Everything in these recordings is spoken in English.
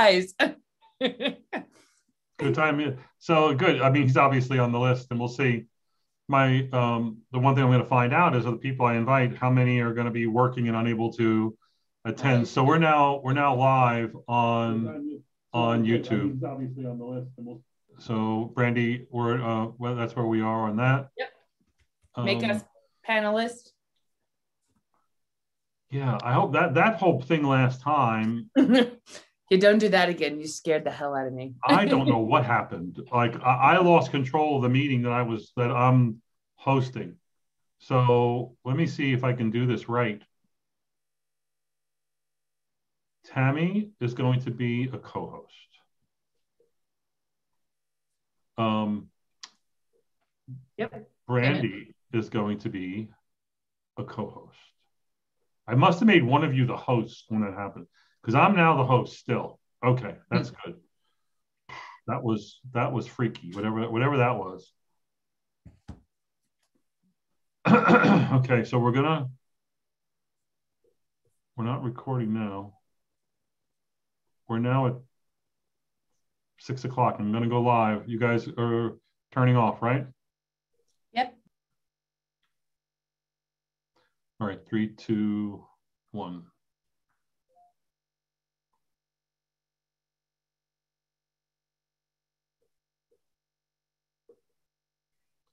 surprise. good time. So good. I mean, he's obviously on the list, and we'll see. My um, the one thing I'm going to find out is of the people I invite, how many are going to be working and unable to attend. So we're now we're now live on on YouTube. He's obviously on the list. So Brandy, we're uh, well, that's where we are on that. Yep. Make um, us panelists. Yeah, I hope that that whole thing last time You don't do that again. You scared the hell out of me. I don't know what happened. Like I, I, lost control of the meeting that I was that I'm hosting. So let me see if I can do this right. Tammy is going to be a co-host. Um, yep. Brandy is going to be a co-host. I must have made one of you the host when that happened because I'm now the host still. Okay, that's good. That was that was freaky. Whatever whatever that was. okay, so we're gonna we're not recording now. We're now at six o'clock. I'm gonna go live. You guys are turning off, right? Yep. All right, three, two, one.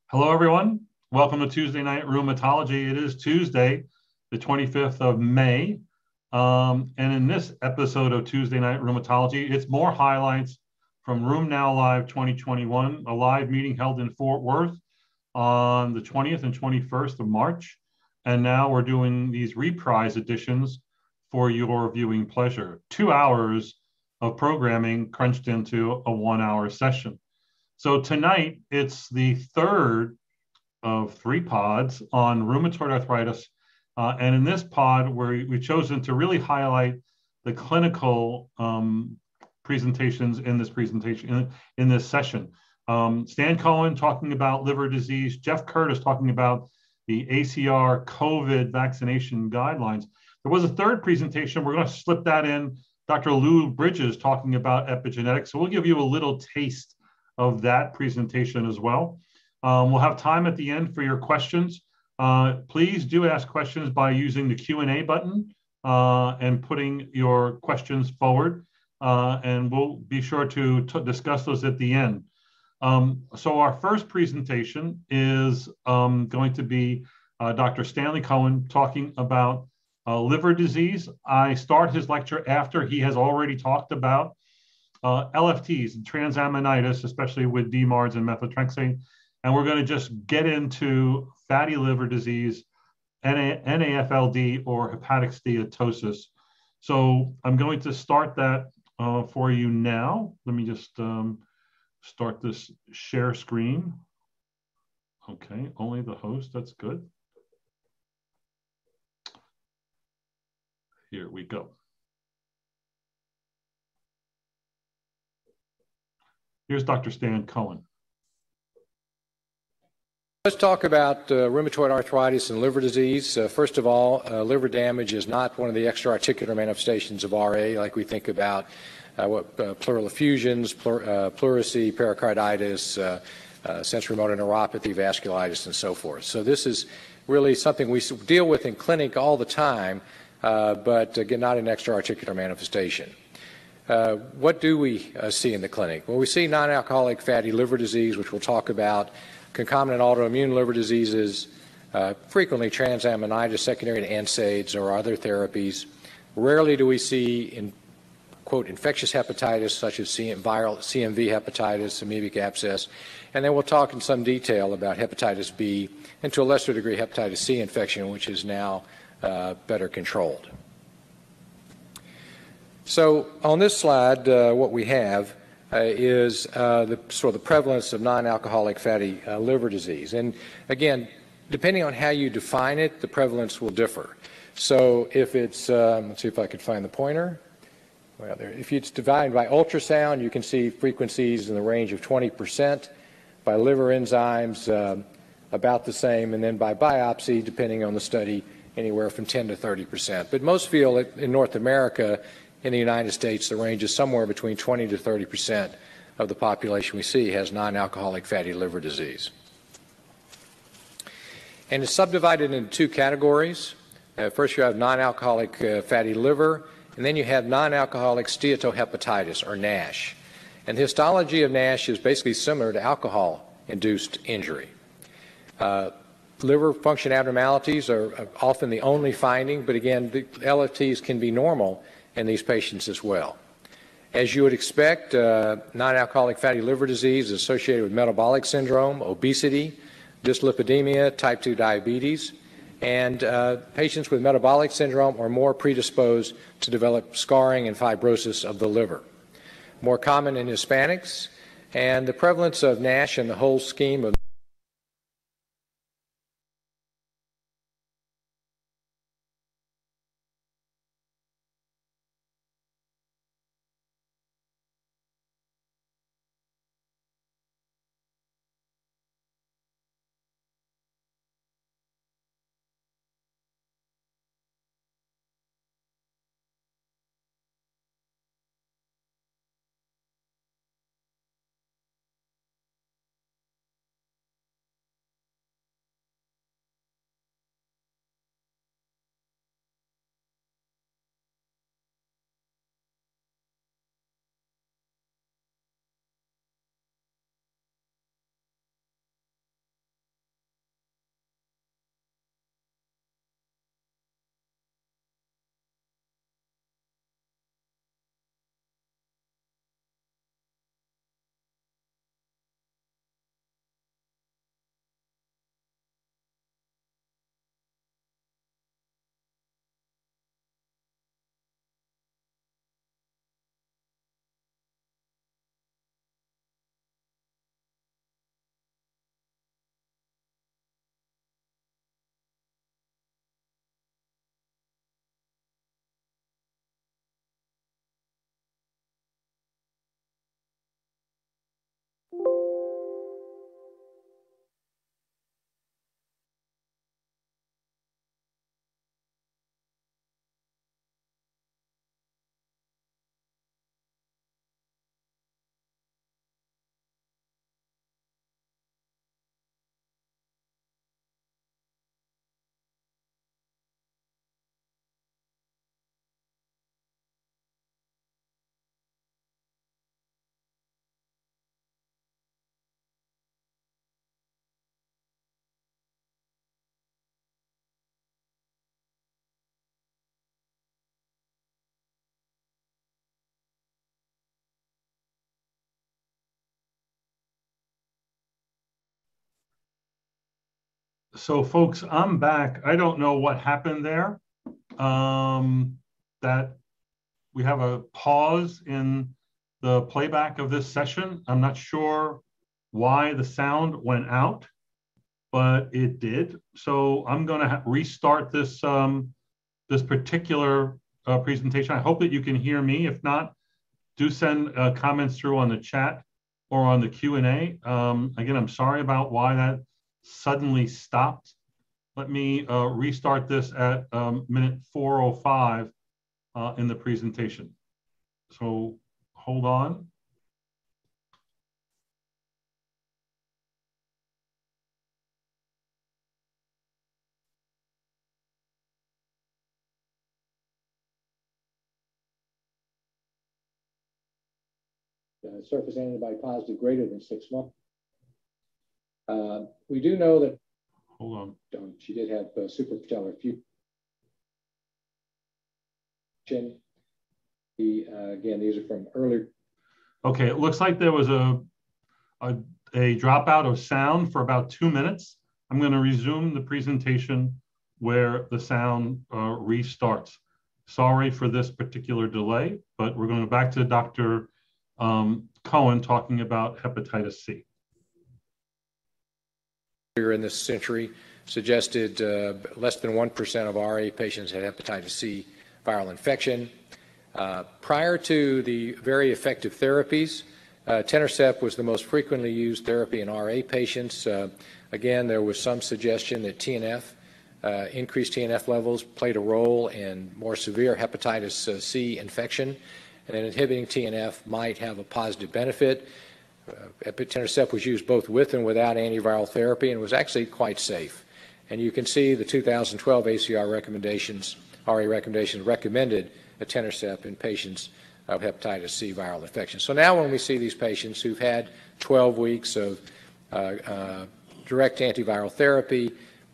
Hello, everyone. Welcome to Tuesday Night Rheumatology. It is Tuesday, the 25th of May. Um, and in this episode of Tuesday Night Rheumatology, it's more highlights from RheumNow Live 2021, a live meeting held in Fort Worth on the 20th and 21st of March. And now we're doing these reprise editions for your viewing pleasure. Two hours of programming crunched into a one hour session. So tonight it's the third of three pods on rheumatoid arthritis. Uh, and in this pod, where we've chosen to really highlight the clinical um, presentations in this presentation, in, in this session. Um, Stan Cohen talking about liver disease, Jeff Curtis talking about the ACR COVID vaccination guidelines. There was a third presentation. We're going to slip that in. Dr. Lou Bridges talking about epigenetics. So we'll give you a little taste of that presentation as well. Um, we'll have time at the end for your questions. Uh, please do ask questions by using the Q&A button uh, and putting your questions forward. Uh, and we'll be sure to, discuss those at the end. Um, so our first presentation is um, going to be uh, Dr. Stanley Cohen talking about uh, liver disease. I start his lecture after he has already talked about uh, LFTs, transaminitis, especially with DMARDs and methotrexate. And we're going to just get into fatty liver disease, NA, NAFLD, or hepatic steatosis. So I'm going to start that uh, for you now. Let me just um, start this share screen. Okay, only the host, that's good. Here we go. Here's Dr. Stan Cohen. Let's talk about uh, rheumatoid arthritis and liver disease. Uh, first of all, uh, liver damage is not one of the extraarticular manifestations of RA like we think about uh, what uh, pleural effusions, pleur uh, pleurisy, pericarditis, sensory motor neuropathy, vasculitis, and so forth. So this is really something we deal with in clinic all the time, but again, not an extraarticular manifestation. Uh, what do we uh, see in the clinic? Well, we see non-alcoholic fatty liver disease, which we'll talk about, concomitant autoimmune liver diseases, uh, frequently transaminitis secondary to NSAIDs or other therapies. Rarely do we see in quote infectious hepatitis such as viral CMV hepatitis, amoebic abscess, and then we'll talk in some detail about hepatitis B and to a lesser degree hepatitis C infection, which is now better controlled. So on this slide, uh, what we have uh, is uh, the sort of the prevalence of non-alcoholic fatty uh, liver disease. And again, depending on how you define it, the prevalence will differ. So if it's, um, let's see if I could find the pointer. Well, there, if it's divided by ultrasound, you can see frequencies in the range of 20%. By liver enzymes, uh, about the same. And then by biopsy, depending on the study, anywhere from 10 to 30 percent. But most feel in North America in the United States, the range is somewhere between 20 to 30 percent of the population we see has non-alcoholic fatty liver disease. And it's subdivided into two categories. Uh, first, you have non-alcoholic uh, fatty liver, and then you have non-alcoholic steatohepatitis, or NASH. And the histology of NASH is basically similar to alcohol-induced injury. Uh, liver function abnormalities are often the only finding, but again, the LFTs can be normal in these patients as well. As you would expect, uh, non-alcoholic fatty liver disease is associated with metabolic syndrome, obesity, dyslipidemia, type 2 diabetes, and uh, patients with metabolic syndrome are more predisposed to develop scarring and fibrosis of the liver. More common in Hispanics, and the prevalence of NASH in the whole scheme of so folks, I'm back. I don't know what happened there. Um, that we have a pause in the playback of this session. I'm not sure why the sound went out, but it did. So I'm going to restart this um, this particular uh, presentation. I hope that you can hear me. If not, do send uh, comments through on the chat or on the Q&A. Um, again, I'm sorry about why that suddenly stopped. Let me uh, restart this at um, minute 405 uh, in the presentation. So hold on. Uh, surface antibody positive greater than six months. Uh, we do know that. Hold on. Um, she did have uh, suprapatellar fusion. The, uh, again, these are from earlier. Okay, it looks like there was a, a, a dropout of sound for about two minutes. I'm going to resume the presentation where the sound uh, restarts. Sorry for this particular delay, but we're going to back to Dr. Um, Cohen talking about hepatitis C in this century suggested uh, less than 1% of RA patients had hepatitis C viral infection. Uh, prior to the very effective therapies, uh, Etanercept was the most frequently used therapy in RA patients. Uh, again, there was some suggestion that TNF Uh, increased TNF levels played a role in more severe hepatitis uh, C infection, and inhibiting TNF might have a positive benefit. Etanercept was used both with and without antiviral therapy and was actually quite safe. And you can see the 2012 ACR recommendations, RA recommendations recommended etanercept in patients of hepatitis C viral infection. So now when we see these patients who've had 12 weeks of uh, uh, direct antiviral therapy,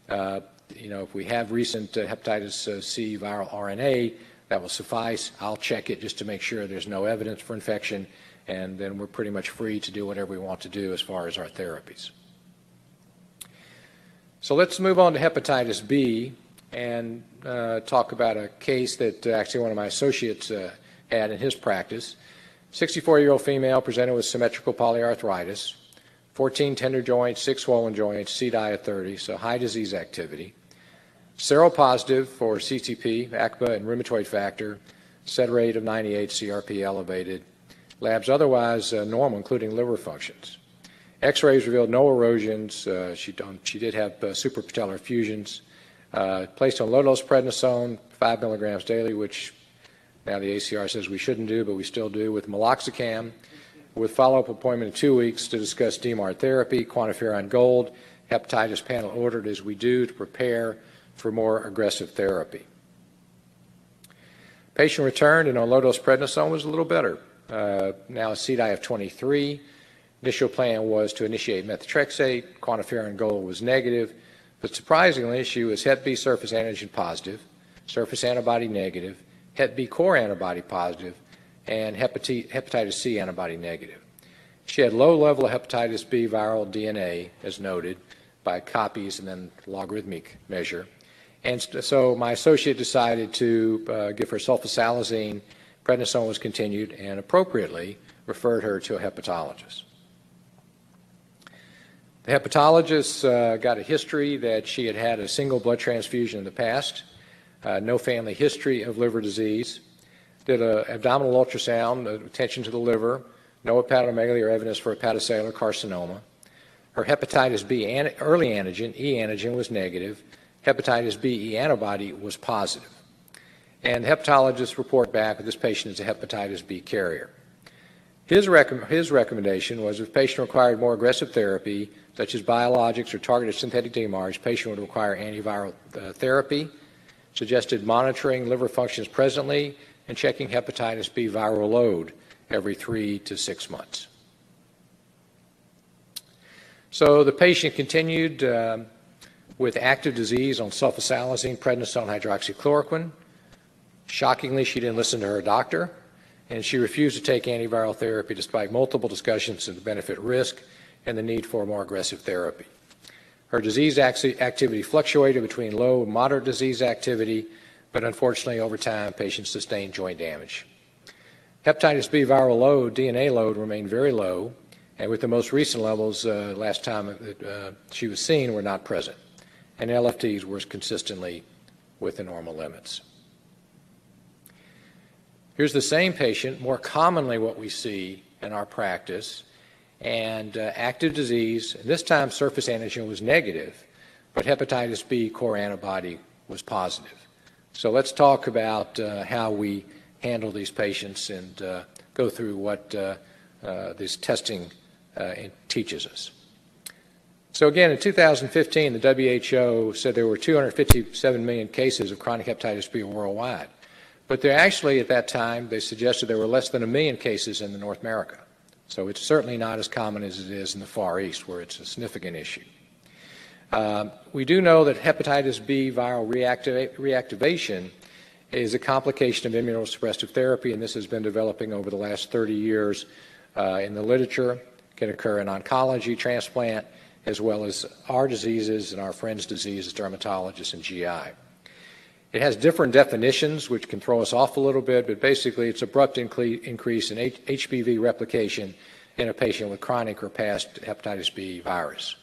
uh, you know, if we have recent uh, hepatitis uh, C viral RNA, that will suffice. I'll check it just to make sure there's no evidence for infection, and then we're pretty much free to do whatever we want to do as far as our therapies. So let's move on to hepatitis B and uh, talk about a case that uh, actually one of my associates uh, had in his practice. 64 year old female presented with symmetrical polyarthritis, 14 tender joints, 6 swollen joints, CDI at 30, so high disease activity. Seropositive for CCP, ACPA, and rheumatoid factor, SED rate of 98, CRP elevated. Labs otherwise uh, normal, including liver functions. X-rays revealed no erosions. Uh, she, she, did have uh, suprapatellar effusions. Uh, placed on low-dose prednisone, 5 milligrams daily, which now the ACR says we shouldn't do, but we still do, with meloxicam, with follow-up appointment in two weeks to discuss DMARD therapy, quantiferon gold, hepatitis panel ordered as we do to prepare for more aggressive therapy. Patient returned and on low-dose prednisone was a little better. Uh, now CDI of 23. Initial plan was to initiate methotrexate. Quantiferon gold was negative. But surprisingly, she was Hep B surface antigen positive, surface antibody negative, Hep B core antibody positive, and hepatitis C antibody negative. She had low level of hepatitis B viral DNA, as noted, by copies and then logarithmic measure. And so my associate decided to uh, give her sulfasalazine. Prednisone was continued and appropriately referred her to a hepatologist. The hepatologist uh, got a history that she had had a single blood transfusion in the past, uh, no family history of liver disease, did an abdominal ultrasound, uh, attention to the liver, no hepatomegaly or evidence for hepatocellular carcinoma. Her hepatitis B an- early antigen, E antigen, was negative. Hepatitis B E antibody was positive. And the hepatologist report back that this patient is a hepatitis B carrier. His, rec- his recommendation was if patient required more aggressive therapy, such as biologics or targeted synthetic DMARDs, patient would require antiviral uh, therapy, suggested monitoring liver functions presently, and checking hepatitis B viral load every three to six months. So the patient continued um, with active disease on sulfasalazine, prednisone, hydroxychloroquine. Shockingly, she didn't listen to her doctor, and she refused to take antiviral therapy despite multiple discussions of the benefit risk and the need for more aggressive therapy. Her disease activity fluctuated between low and moderate disease activity, but unfortunately, over time, patients sustained joint damage. Hepatitis B viral load, DNA load, remained very low, and with the most recent levels, uh, last time uh, she was seen, were not present. And LFTs were consistently within normal limits. Here's the same patient, more commonly what we see in our practice and uh, active disease. And this time, surface antigen was negative, but hepatitis B core antibody was positive. So let's talk about uh, how we handle these patients and uh, go through what uh, uh, this testing uh, teaches us. So again, in 2015, the WHO said there were 257 million cases of chronic hepatitis B worldwide. But there actually, at that time, they suggested there were less than a million cases in North America. So it's certainly not as common as it is in the Far East, where it's a significant issue. Uh, we do know that hepatitis B viral reactiva- reactivation is a complication of immunosuppressive therapy, and this has been developing over the last 30 years uh, in the literature. It can occur in oncology, transplant, as well as our diseases and our friends' diseases, dermatologists and GI. It has different definitions, which can throw us off a little bit, but basically it's abrupt increase in H- HBV replication in a patient with chronic or past hepatitis B virus.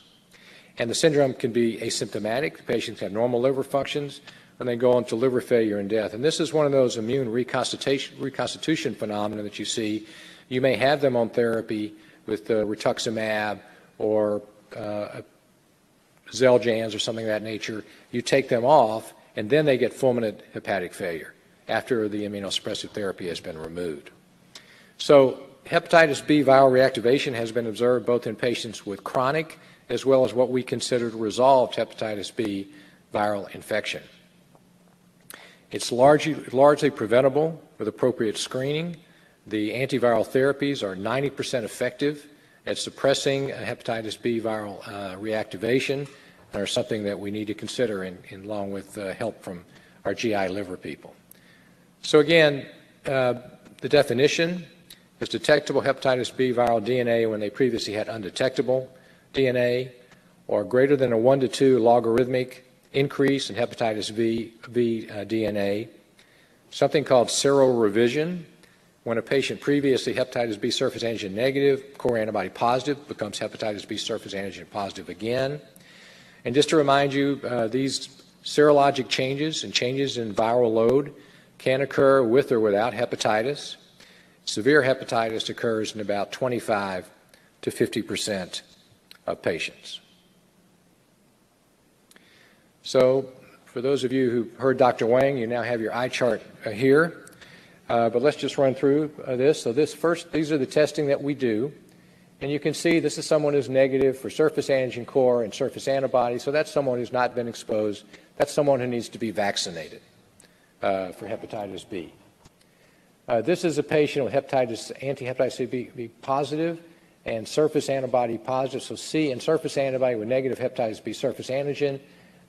And the syndrome can be asymptomatic. The patients have normal liver functions, and they go on to liver failure and death. And this is one of those immune reconstitution, reconstitution phenomena that you see. You may have them on therapy with uh, rituximab or uh, Xeljanz or something of that nature, you take them off, and then they get fulminant hepatic failure after the immunosuppressive therapy has been removed. So hepatitis B viral reactivation has been observed both in patients with chronic as well as what we consider resolved hepatitis B viral infection. It's largely, largely preventable with appropriate screening. The antiviral therapies are 90% effective at suppressing hepatitis B viral uh, reactivation are something that we need to consider in, in along with uh, help from our GI liver people. So again, uh, the definition is detectable hepatitis B viral DNA when they previously had undetectable DNA or greater than a 1 to 2 logarithmic increase in hepatitis B, v uh, DNA, something called seroreversion, when a patient previously hepatitis B surface antigen negative, core antibody positive, becomes hepatitis B surface antigen positive again. And just to remind you, uh, these serologic changes and changes in viral load can occur with or without hepatitis. Severe hepatitis occurs in about 25 to 50 percent of patients. So, for those of you who heard Dr. Wang, you now have your eye chart uh, here. Uh, but let's just run through uh, this. So, this first, these are the testing that we do. And you can see this is someone who's negative for surface antigen core and surface antibody. So, that's someone who's not been exposed. That's someone who needs to be vaccinated uh, for hepatitis B. Uh, this is a patient with hepatitis, anti-hepatitis B, B positive and surface antibody positive. So C and surface antibody with negative hepatitis B surface antigen.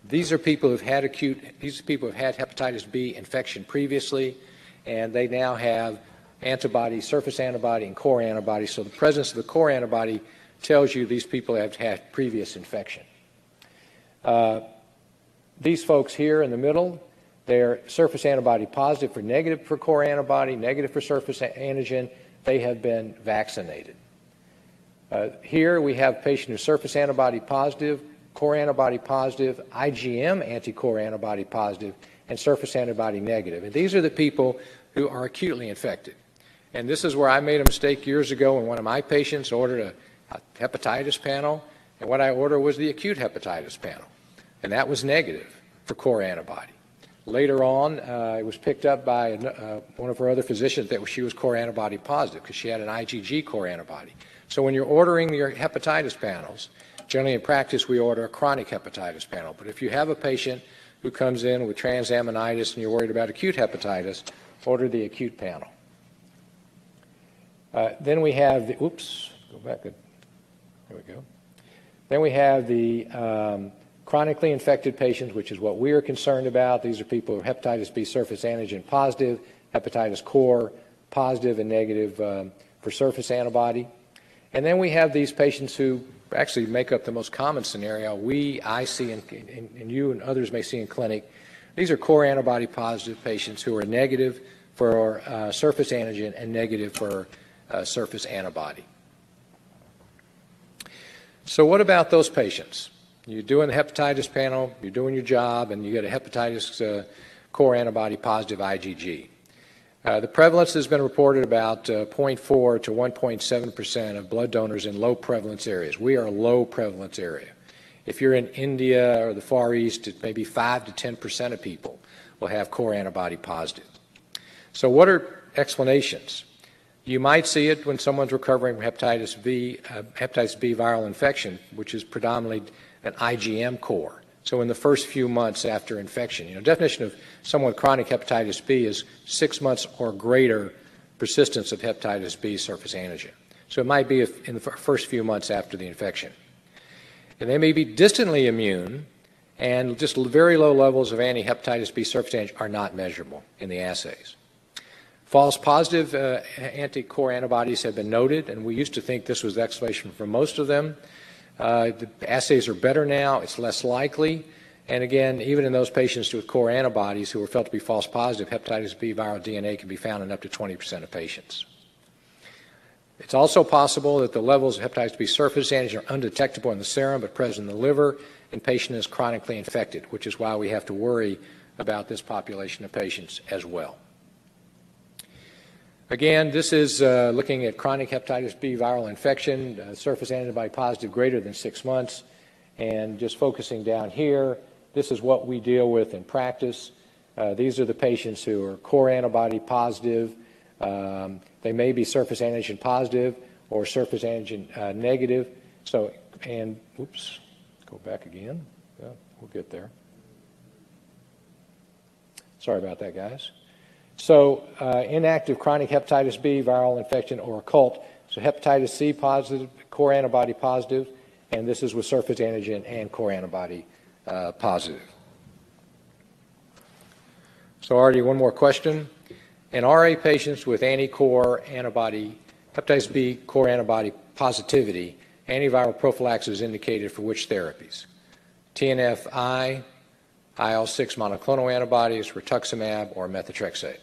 These are people who've had acute, these are people who have had hepatitis B infection previously, and they now have antibody, surface antibody, and core antibody. So the presence of the core antibody tells you these people have had previous infection. Uh, these folks here in the middle, they're surface antibody positive for negative for core antibody, negative for surface antigen. They have been vaccinated. Uh, here we have patient who's surface antibody positive, core antibody positive, IgM anti-core antibody positive, and surface antibody negative. And these are the people who are acutely infected. And this is where I made a mistake years ago when one of my patients ordered a, a hepatitis panel, and what I ordered was the acute hepatitis panel. And that was negative for core antibody. Later on, uh, it was picked up by uh, one of her other physicians that she was core antibody positive because she had an IgG core antibody. So when you're ordering your hepatitis panels, Generally, in practice, we order a chronic hepatitis panel. But if you have a patient who comes in with transaminitis and you're worried about acute hepatitis, order the acute panel. Uh, then we have the, oops, go back. There we go. Then we have the um, chronically infected patients, which is what we are concerned about. These are people who are hepatitis B surface antigen positive, hepatitis core positive and negative um, for surface antibody. And then we have these patients who actually make up the most common scenario we, I see, and, and, and you and others may see in clinic. These are core antibody positive patients who are negative for uh, surface antigen and negative for surface antibody. So, what about those patients? You're doing the hepatitis panel, you're doing your job, and you get a hepatitis uh, core antibody positive IgG. Uh, the prevalence has been reported about uh, 0.4 to 1.7 percent of blood donors in low prevalence areas. We are a low prevalence area. If you're in India or the Far East, it maybe 5 to 10 percent of people will have core antibody positive. So, what are explanations? You might see it when someone's recovering from hepatitis B, uh, hepatitis B viral infection, which is predominantly an IgM core. So in the first few months after infection, you know, definition of someone with chronic hepatitis B is six months or greater persistence of hepatitis B surface antigen. So it might be in the first few months after the infection. And they may be distantly immune, and just very low levels of anti-hepatitis B surface antigen are not measurable in the assays. False positive uh, anti-core antibodies have been noted, and we used to think this was the explanation for most of them. Uh, the assays are better now. It's less likely. And again, even in those patients with core antibodies who are felt to be false positive, hepatitis B viral DNA can be found in up to 20% of patients. It's also possible that the levels of hepatitis B surface antigen are undetectable in the serum but present in the liver and patient is chronically infected, which is why we have to worry about this population of patients as well. Again, this is uh, looking at chronic hepatitis B viral infection, uh, surface antibody positive greater than six months. And just focusing down here, this is what we deal with in practice. Uh, these are the patients who are core antibody positive. Um, they may be surface antigen positive or surface antigen uh, negative. So, and oops, go back again. Yeah, we'll get there. Sorry about that, guys. So, uh, inactive chronic hepatitis B viral infection or occult. So, hepatitis C positive, core antibody positive, and this is with surface antigen and core antibody uh, positive. So, already one more question. In RA patients with anti-core antibody, hepatitis B core antibody positivity, antiviral prophylaxis is indicated for which therapies? TNF-I, IL-6 monoclonal antibodies, rituximab, or methotrexate?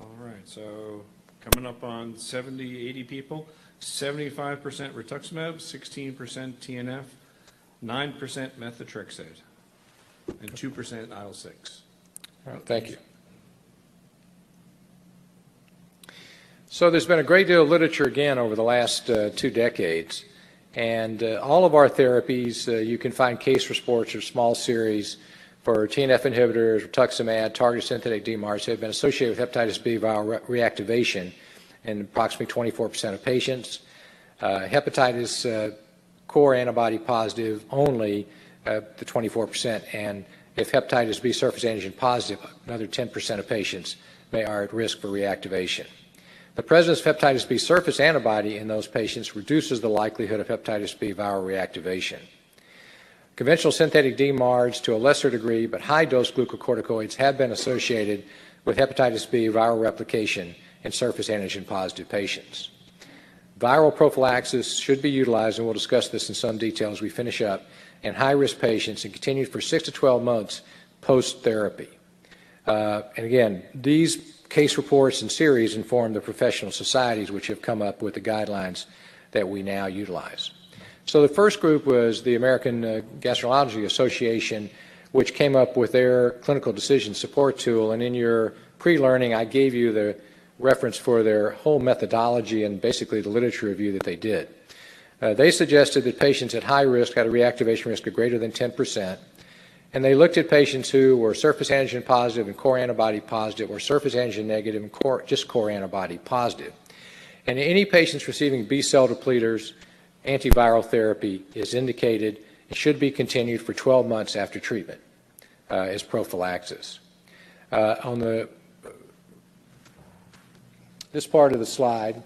All right, so coming up on 70, 80 people, 75% rituximab, 16% TNF, 9% methotrexate, and 2% IL-6. All right, thank you. So there's been a great deal of literature again over the last uh, two decades, and uh, all of our therapies, uh, you can find case reports or small series for TNF inhibitors, rituximab, targeted synthetic DMARDs have been associated with hepatitis B viral re- reactivation in approximately 24% of patients. Uh, hepatitis uh, core antibody positive only, uh, the 24%, and if hepatitis B surface antigen positive, another 10% of patients may are at risk for reactivation. The presence of hepatitis B surface antibody in those patients reduces the likelihood of hepatitis B viral reactivation. Conventional synthetic DMARDs, to a lesser degree, but high dose glucocorticoids have been associated with hepatitis B viral replication in surface antigen positive patients. Viral prophylaxis should be utilized, and we'll discuss this in some detail as we finish up, in high risk patients and continued for 6 to 12 months post therapy. Uh, and again, these case reports and series inform the professional societies which have come up with the guidelines that we now utilize. So the first group was the American uh, Gastroenterology Association, which came up with their clinical decision support tool. And in your pre-learning, I gave you the reference for their whole methodology and basically the literature review that they did. Uh, they suggested that patients at high risk had a reactivation risk of greater than 10 percent and they looked at patients who were surface antigen positive and core antibody positive, or surface antigen negative and core, just core antibody positive. And any patients receiving B cell depleters, antiviral therapy is indicated and should be continued for 12 months after treatment uh, as prophylaxis. Uh, on the this part of the slide,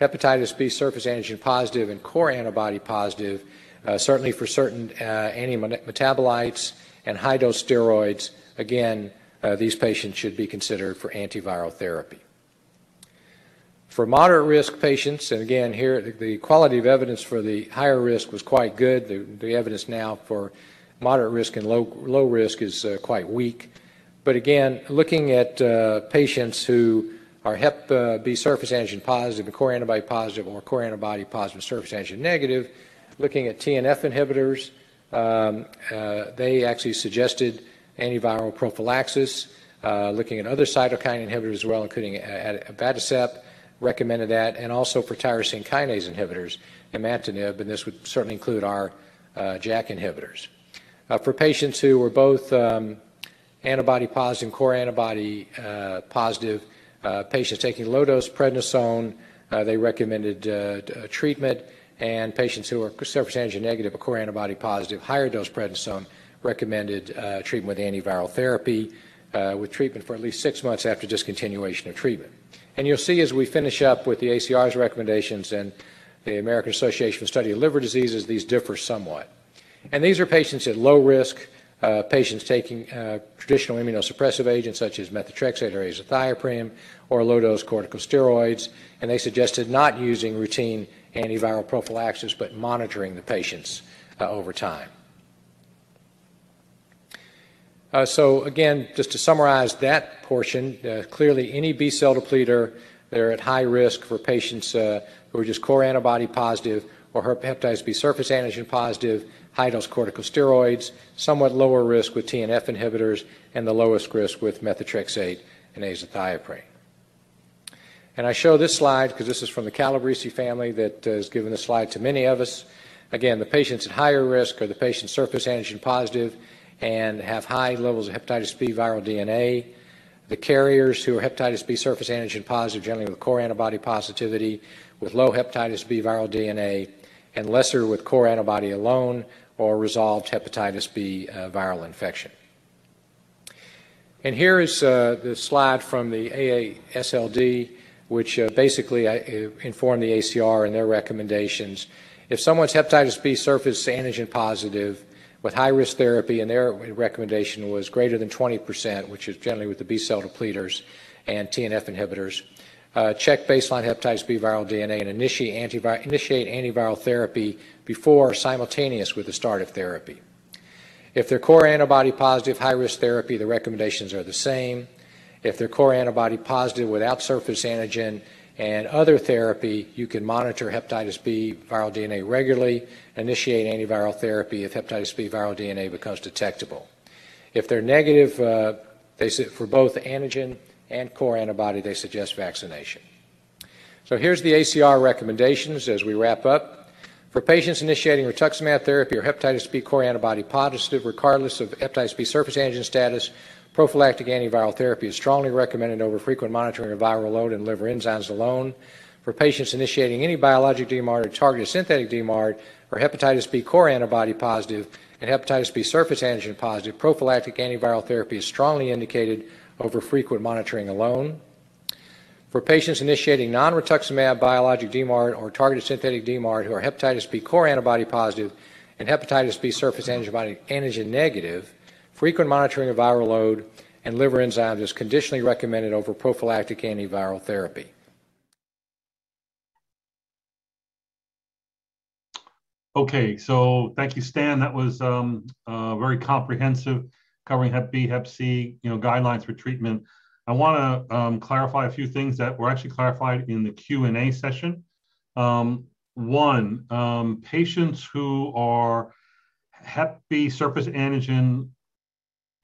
hepatitis B surface antigen positive and core antibody positive, uh, certainly for certain uh, anti-metabolites and high dose steroids, again, uh, these patients should be considered for antiviral therapy. For moderate risk patients, and again, here the, quality of evidence for the higher risk was quite good. The, the evidence now for moderate risk and low, low risk is uh, quite weak. But again, looking at uh, patients who are Hep uh, B surface antigen positive and core antibody positive or core antibody positive surface antigen negative, looking at TNF inhibitors, um, uh, they actually suggested antiviral prophylaxis, uh, looking at other cytokine inhibitors as well, including abatacept, recommended that, and also for tyrosine kinase inhibitors, imatinib, and this would certainly include our uh, JAK inhibitors. Uh, for patients who were both um, antibody positive, core antibody uh, positive, uh, patients taking low dose prednisone, they recommended treatment and patients who are surface antigen negative or core antibody positive, higher dose prednisone recommended uh, treatment with antiviral therapy uh, with treatment for at least six months after discontinuation of treatment. And you'll see as we finish up with the ACR's recommendations and the American Association for Study of Liver Diseases, these differ somewhat. And these are patients at low risk, uh, patients taking uh, traditional immunosuppressive agents such as methotrexate or azathioprine or low dose corticosteroids, and they suggested not using routine antiviral prophylaxis, but monitoring the patients uh, over time. Uh, so again, just to summarize that portion, uh, clearly any B cell depleter, they're at high risk for patients uh, who are just core antibody positive or hepatitis B surface antigen positive, high dose corticosteroids, somewhat lower risk with TNF inhibitors, and the lowest risk with methotrexate and azathioprine. And I show this slide because this is from the Calabrese family that uh, has given this slide to many of us. Again, the patients at higher risk are the patients surface antigen positive and have high levels of hepatitis B viral DNA. The carriers who are hepatitis B surface antigen positive, generally with core antibody positivity, with low hepatitis B viral DNA, and lesser with core antibody alone or resolved hepatitis B uh, viral infection. And here is uh, the slide from the AASLD, which uh, basically uh, informed the ACR and their recommendations. If someone's hepatitis B surface antigen positive with high risk therapy, and their recommendation was greater than 20%, which is generally with the B cell depleters and TNF inhibitors, uh, check baseline hepatitis B viral DNA and initiate, antivir- initiate antiviral therapy before or simultaneous with the start of therapy. If they're core antibody positive, high risk therapy, the recommendations are the same. If they're core antibody positive without surface antigen and other therapy, you can monitor hepatitis B viral DNA regularly, initiate antiviral therapy if hepatitis B viral DNA becomes detectable. If they're negative uh, they, for both antigen and core antibody, they suggest vaccination. So here's the ACR recommendations as we wrap up. For patients initiating rituximab therapy or hepatitis B core antibody positive, regardless of hepatitis B surface antigen status, prophylactic antiviral therapy is strongly recommended over frequent monitoring of viral load and liver enzymes alone. For patients initiating any biologic DMARD or targeted synthetic DMARD or hepatitis B core antibody positive and hepatitis B surface antigen positive, prophylactic antiviral therapy is strongly indicated over frequent monitoring alone. For patients initiating non-rituximab biologic DMARD or targeted synthetic DMARD who are hepatitis B core antibody positive and hepatitis B surface antigen, antigen negative, frequent monitoring of viral load and liver enzymes is conditionally recommended over prophylactic antiviral therapy. Okay, so thank you, Stan. That was um, uh, very comprehensive, covering Hep B, Hep C, you know, guidelines for treatment. I want to um, clarify a few things that were actually clarified in the Q&A session. Um, one, um, patients who are Hep B surface antigen,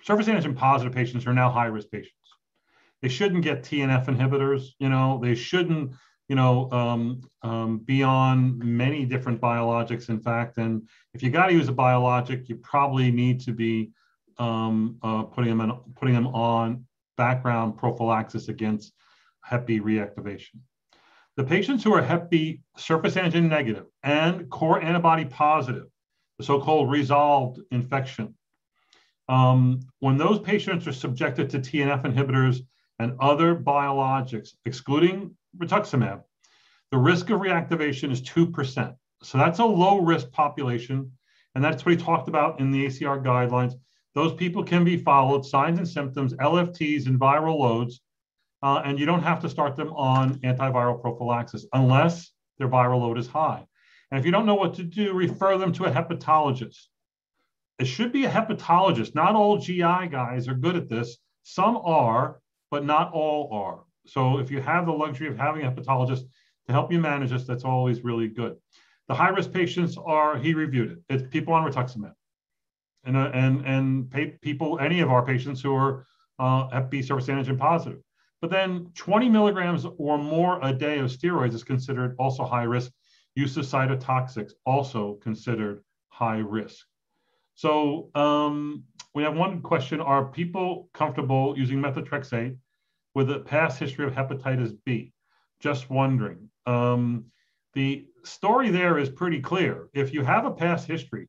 surface antigen positive patients are now high risk patients. They shouldn't get TNF inhibitors. You know, they shouldn't, you know, um, um, be on many different biologics. In fact, and if you got to use a biologic, you probably need to be um, uh, putting them in, putting them on background prophylaxis against Hep B reactivation. The patients who are Hep B surface antigen negative and core antibody positive, the so-called resolved infection, um, when those patients are subjected to TNF inhibitors and other biologics, excluding rituximab, the risk of reactivation is 2%. So that's a low risk population. And that's what he talked about in the ACR guidelines. Those people can be followed, signs and symptoms, LFTs, and viral loads, uh, and you don't have to start them on antiviral prophylaxis unless their viral load is high. And if you don't know what to do, refer them to a hepatologist. It should be a hepatologist. Not all GI guys are good at this. Some are, but not all are. So if you have the luxury of having a hepatologist to help you manage this, that's always really good. The high risk patients are, he reviewed it. It's people on rituximab and uh, and and pay people any of our patients who are uh, Hep B surface antigen positive. But then 20 milligrams or more a day of steroids is considered also high risk. Use of cytotoxics also considered high risk. So um, we have one question: Are people comfortable using methotrexate with a past history of hepatitis B? Just wondering. Um, the story there is pretty clear. If you have a past history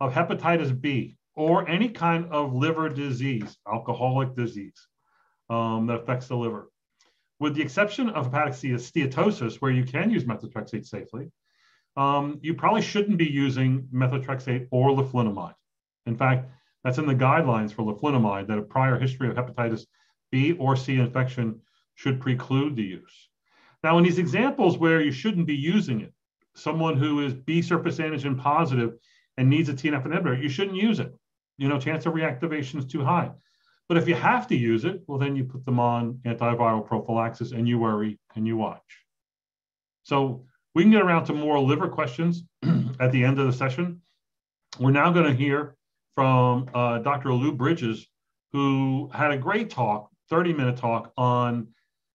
of hepatitis B or any kind of liver disease, alcoholic disease um, that affects the liver. With the exception of hepatic steatosis, where you can use methotrexate safely, um, you probably shouldn't be using methotrexate or leflunomide. In fact, that's in the guidelines for leflunomide that a prior history of hepatitis B or C infection should preclude the use. Now, in these examples where you shouldn't be using it, someone who is B surface antigen positive and needs a TNF inhibitor, you shouldn't use it you know, chance of reactivation is too high. But if you have to use it, well, then you put them on antiviral prophylaxis and you worry and you watch. So we can get around to more liver questions at the end of the session. We're now going to hear from uh, Dr. Lou Bridges, who had a great talk 30 minute talk on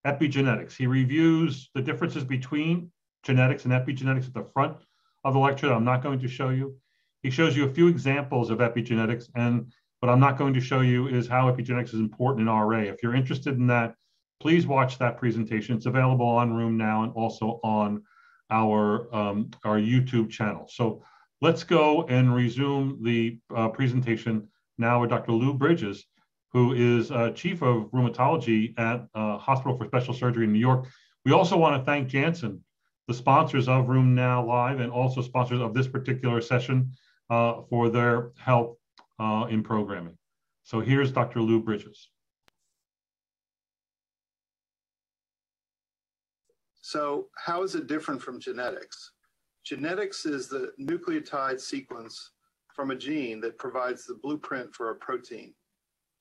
epigenetics. He reviews the differences between genetics and epigenetics at the front of the lecture that I'm not going to show you. He shows you a few examples of epigenetics, and what I'm not going to show you is how epigenetics is important in RA. If you're interested in that, please watch that presentation. It's available on RheumNow and also on our, um, our YouTube channel. So let's go and resume the uh, presentation now with Dr. Lou Bridges, who is uh, Chief of Rheumatology at uh, Hospital for Special Surgery in New York. We also want to thank Janssen, the sponsors of RheumNow Live and also sponsors of this particular session uh, for their help uh, in programming. So here's Dr. Lou Bridges. So how is it different from genetics? Genetics is the nucleotide sequence from a gene that provides the blueprint for a protein.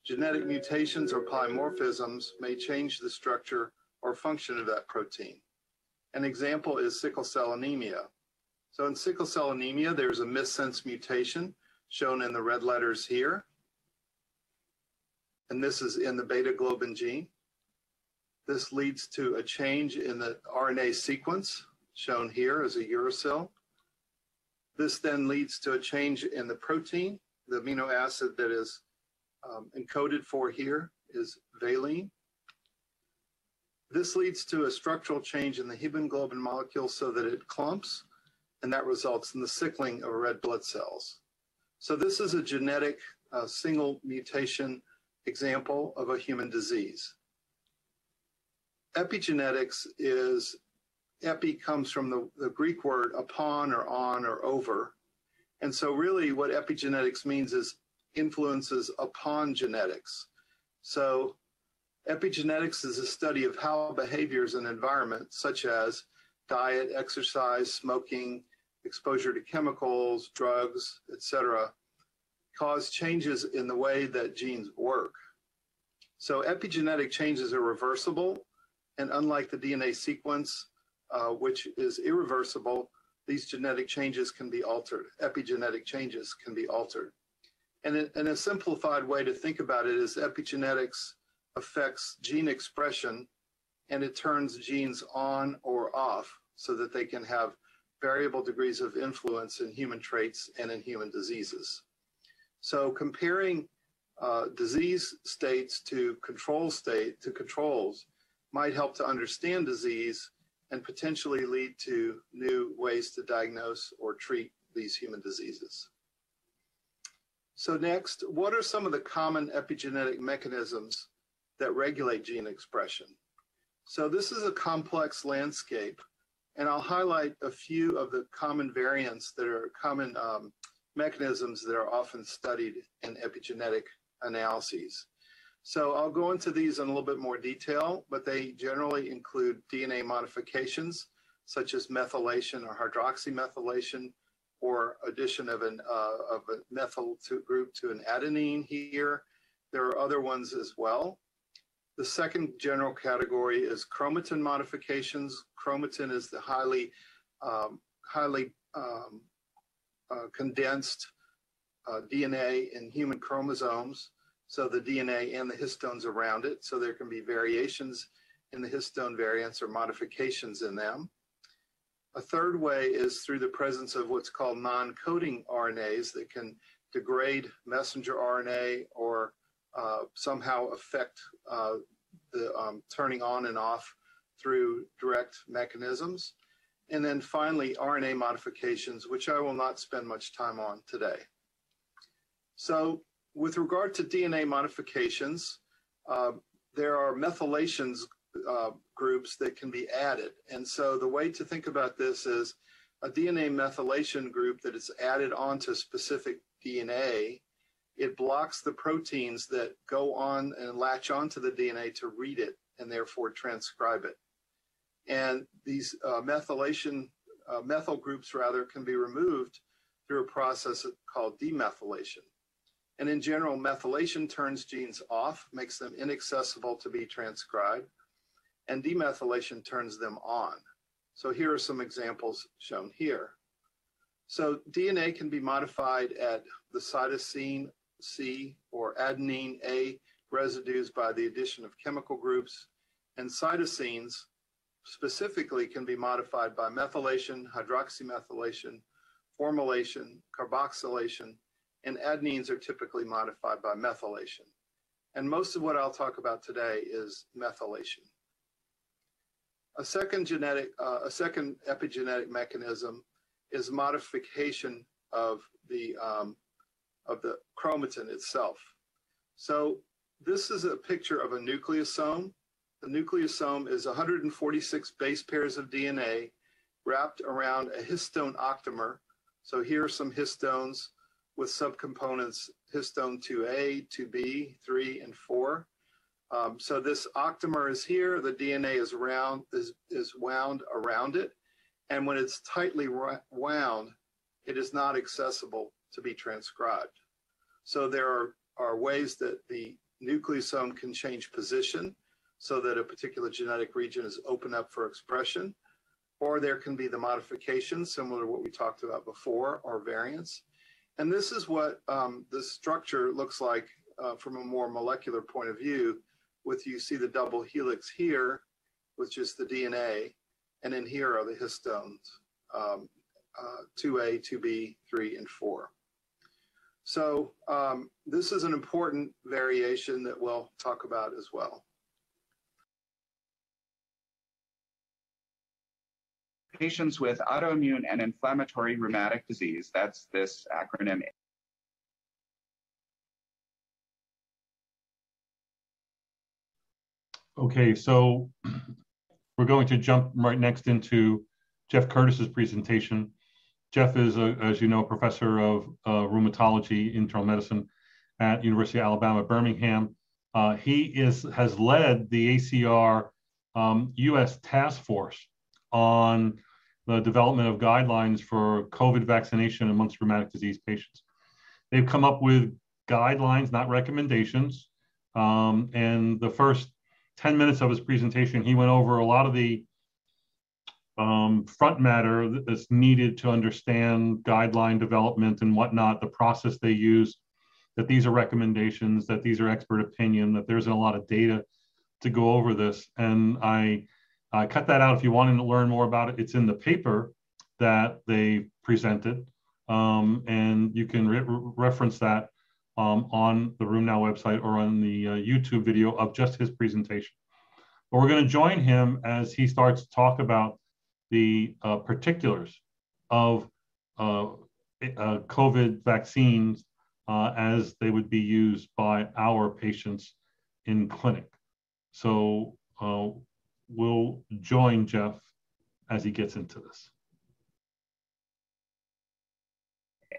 Genetic mutations or polymorphisms may change the structure or function of that protein. An example is sickle cell anemia. So in sickle cell anemia, there's a missense mutation shown in the red letters here. And this is in the beta globin gene. This leads to a change in the RNA sequence shown here as a uracil. This then leads to a change in the protein. The amino acid that is um, encoded for here is valine. This leads to a structural change in the hemoglobin molecule so that it clumps, and that results in the sickling of red blood cells. So this is a genetic uh, single mutation example of a human disease. Epigenetics is, epi comes from the, the Greek word upon or on or over. And so really what epigenetics means is influences upon genetics. So epigenetics is a study of how behaviors and environment, such as diet, exercise, smoking, exposure to chemicals, drugs, etc., cause changes in the way that genes work. So epigenetic changes are reversible, and unlike the DNA sequence, uh, which is irreversible, these genetic changes can be altered. Epigenetic changes can be altered. And, in, and a simplified way to think about it is epigenetics affects gene expression and it turns genes on or off so that they can have variable degrees of influence in human traits and in human diseases. So comparing uh, disease states to control state to controls might help to understand disease and potentially lead to new ways to diagnose or treat these human diseases. So next, what are some of the common epigenetic mechanisms that regulate gene expression? So this is a complex landscape and I'll highlight a few of the common variants that are common um, mechanisms that are often studied in epigenetic analyses. So I'll go into these in a little bit more detail, but they generally include DNA modifications, such as methylation or hydroxymethylation, or addition of, an, uh, of a methyl to group to an adenine here. There are other ones as well. The second general category is chromatin modifications. Chromatin is the highly, um, highly um, uh, condensed uh, DNA in human chromosomes. So the DNA and the histones around it. So there can be variations in the histone variants or modifications in them. A third way is through the presence of what's called non-coding RNAs that can degrade messenger RNA or uh, somehow affect uh, the um, turning on and off through direct mechanisms. And then finally, RNA modifications, which I will not spend much time on today. So with regard to DNA modifications, uh, there are methylations uh, groups that can be added. And so the way to think about this is a DNA methylation group that is added onto specific DNA it blocks the proteins that go on and latch onto the DNA to read it and therefore transcribe it. And these uh, methylation, uh, methyl groups rather, can be removed through a process called demethylation. And in general, methylation turns genes off, makes them inaccessible to be transcribed, and demethylation turns them on. So here are some examples shown here. So DNA can be modified at the cytosine C or adenine A residues by the addition of chemical groups, and cytosines specifically can be modified by methylation, hydroxymethylation, formylation, carboxylation, and adenines are typically modified by methylation. And most of what I'll talk about today is methylation. A second genetic, uh, a second epigenetic mechanism is modification of the um, of the chromatin itself. So this is a picture of a nucleosome. The nucleosome is 146 base pairs of DNA wrapped around a histone octamer. So here are some histones with subcomponents histone 2A, 2B, 3, and 4. Um, so this octamer is here. The DNA is round is, is wound around it, and when it's tightly wound, it is not accessible to be transcribed. So there are, are ways that the nucleosome can change position so that a particular genetic region is open up for expression, or there can be the modification similar to what we talked about before, or variants. And this is what um, the structure looks like uh, from a more molecular point of view. With you see the double helix here, which is the DNA, and in here are the histones, um, uh, 2A, 2B, 3, and 4. So um, this is an important variation that we'll talk about as well. Patients with autoimmune and inflammatory rheumatic disease, that's this acronym. Okay, so we're going to jump right next into Jeff Curtis's presentation. Jeff is, a, as you know, a professor of uh, rheumatology, internal medicine at University of Alabama, Birmingham. Uh, he is has led the ACR um, U.S. task force on the development of guidelines for COVID vaccination amongst rheumatic disease patients. They've come up with guidelines, not recommendations. Um, and the first 10 minutes of his presentation, he went over a lot of the um, front matter that's needed to understand guideline development and whatnot, the process they use, that these are recommendations, that these are expert opinion, that there's a lot of data to go over this. And I I cut that out if you want to learn more about it. It's in the paper that they presented, um, and you can re- reference that um, on the RheumNow website or on the uh, YouTube video of just his presentation. But we're going to join him as he starts to talk about the uh, particulars of uh, uh COVID vaccines uh, as they would be used by our patients in clinic. So uh, will join Jeff as he gets into this.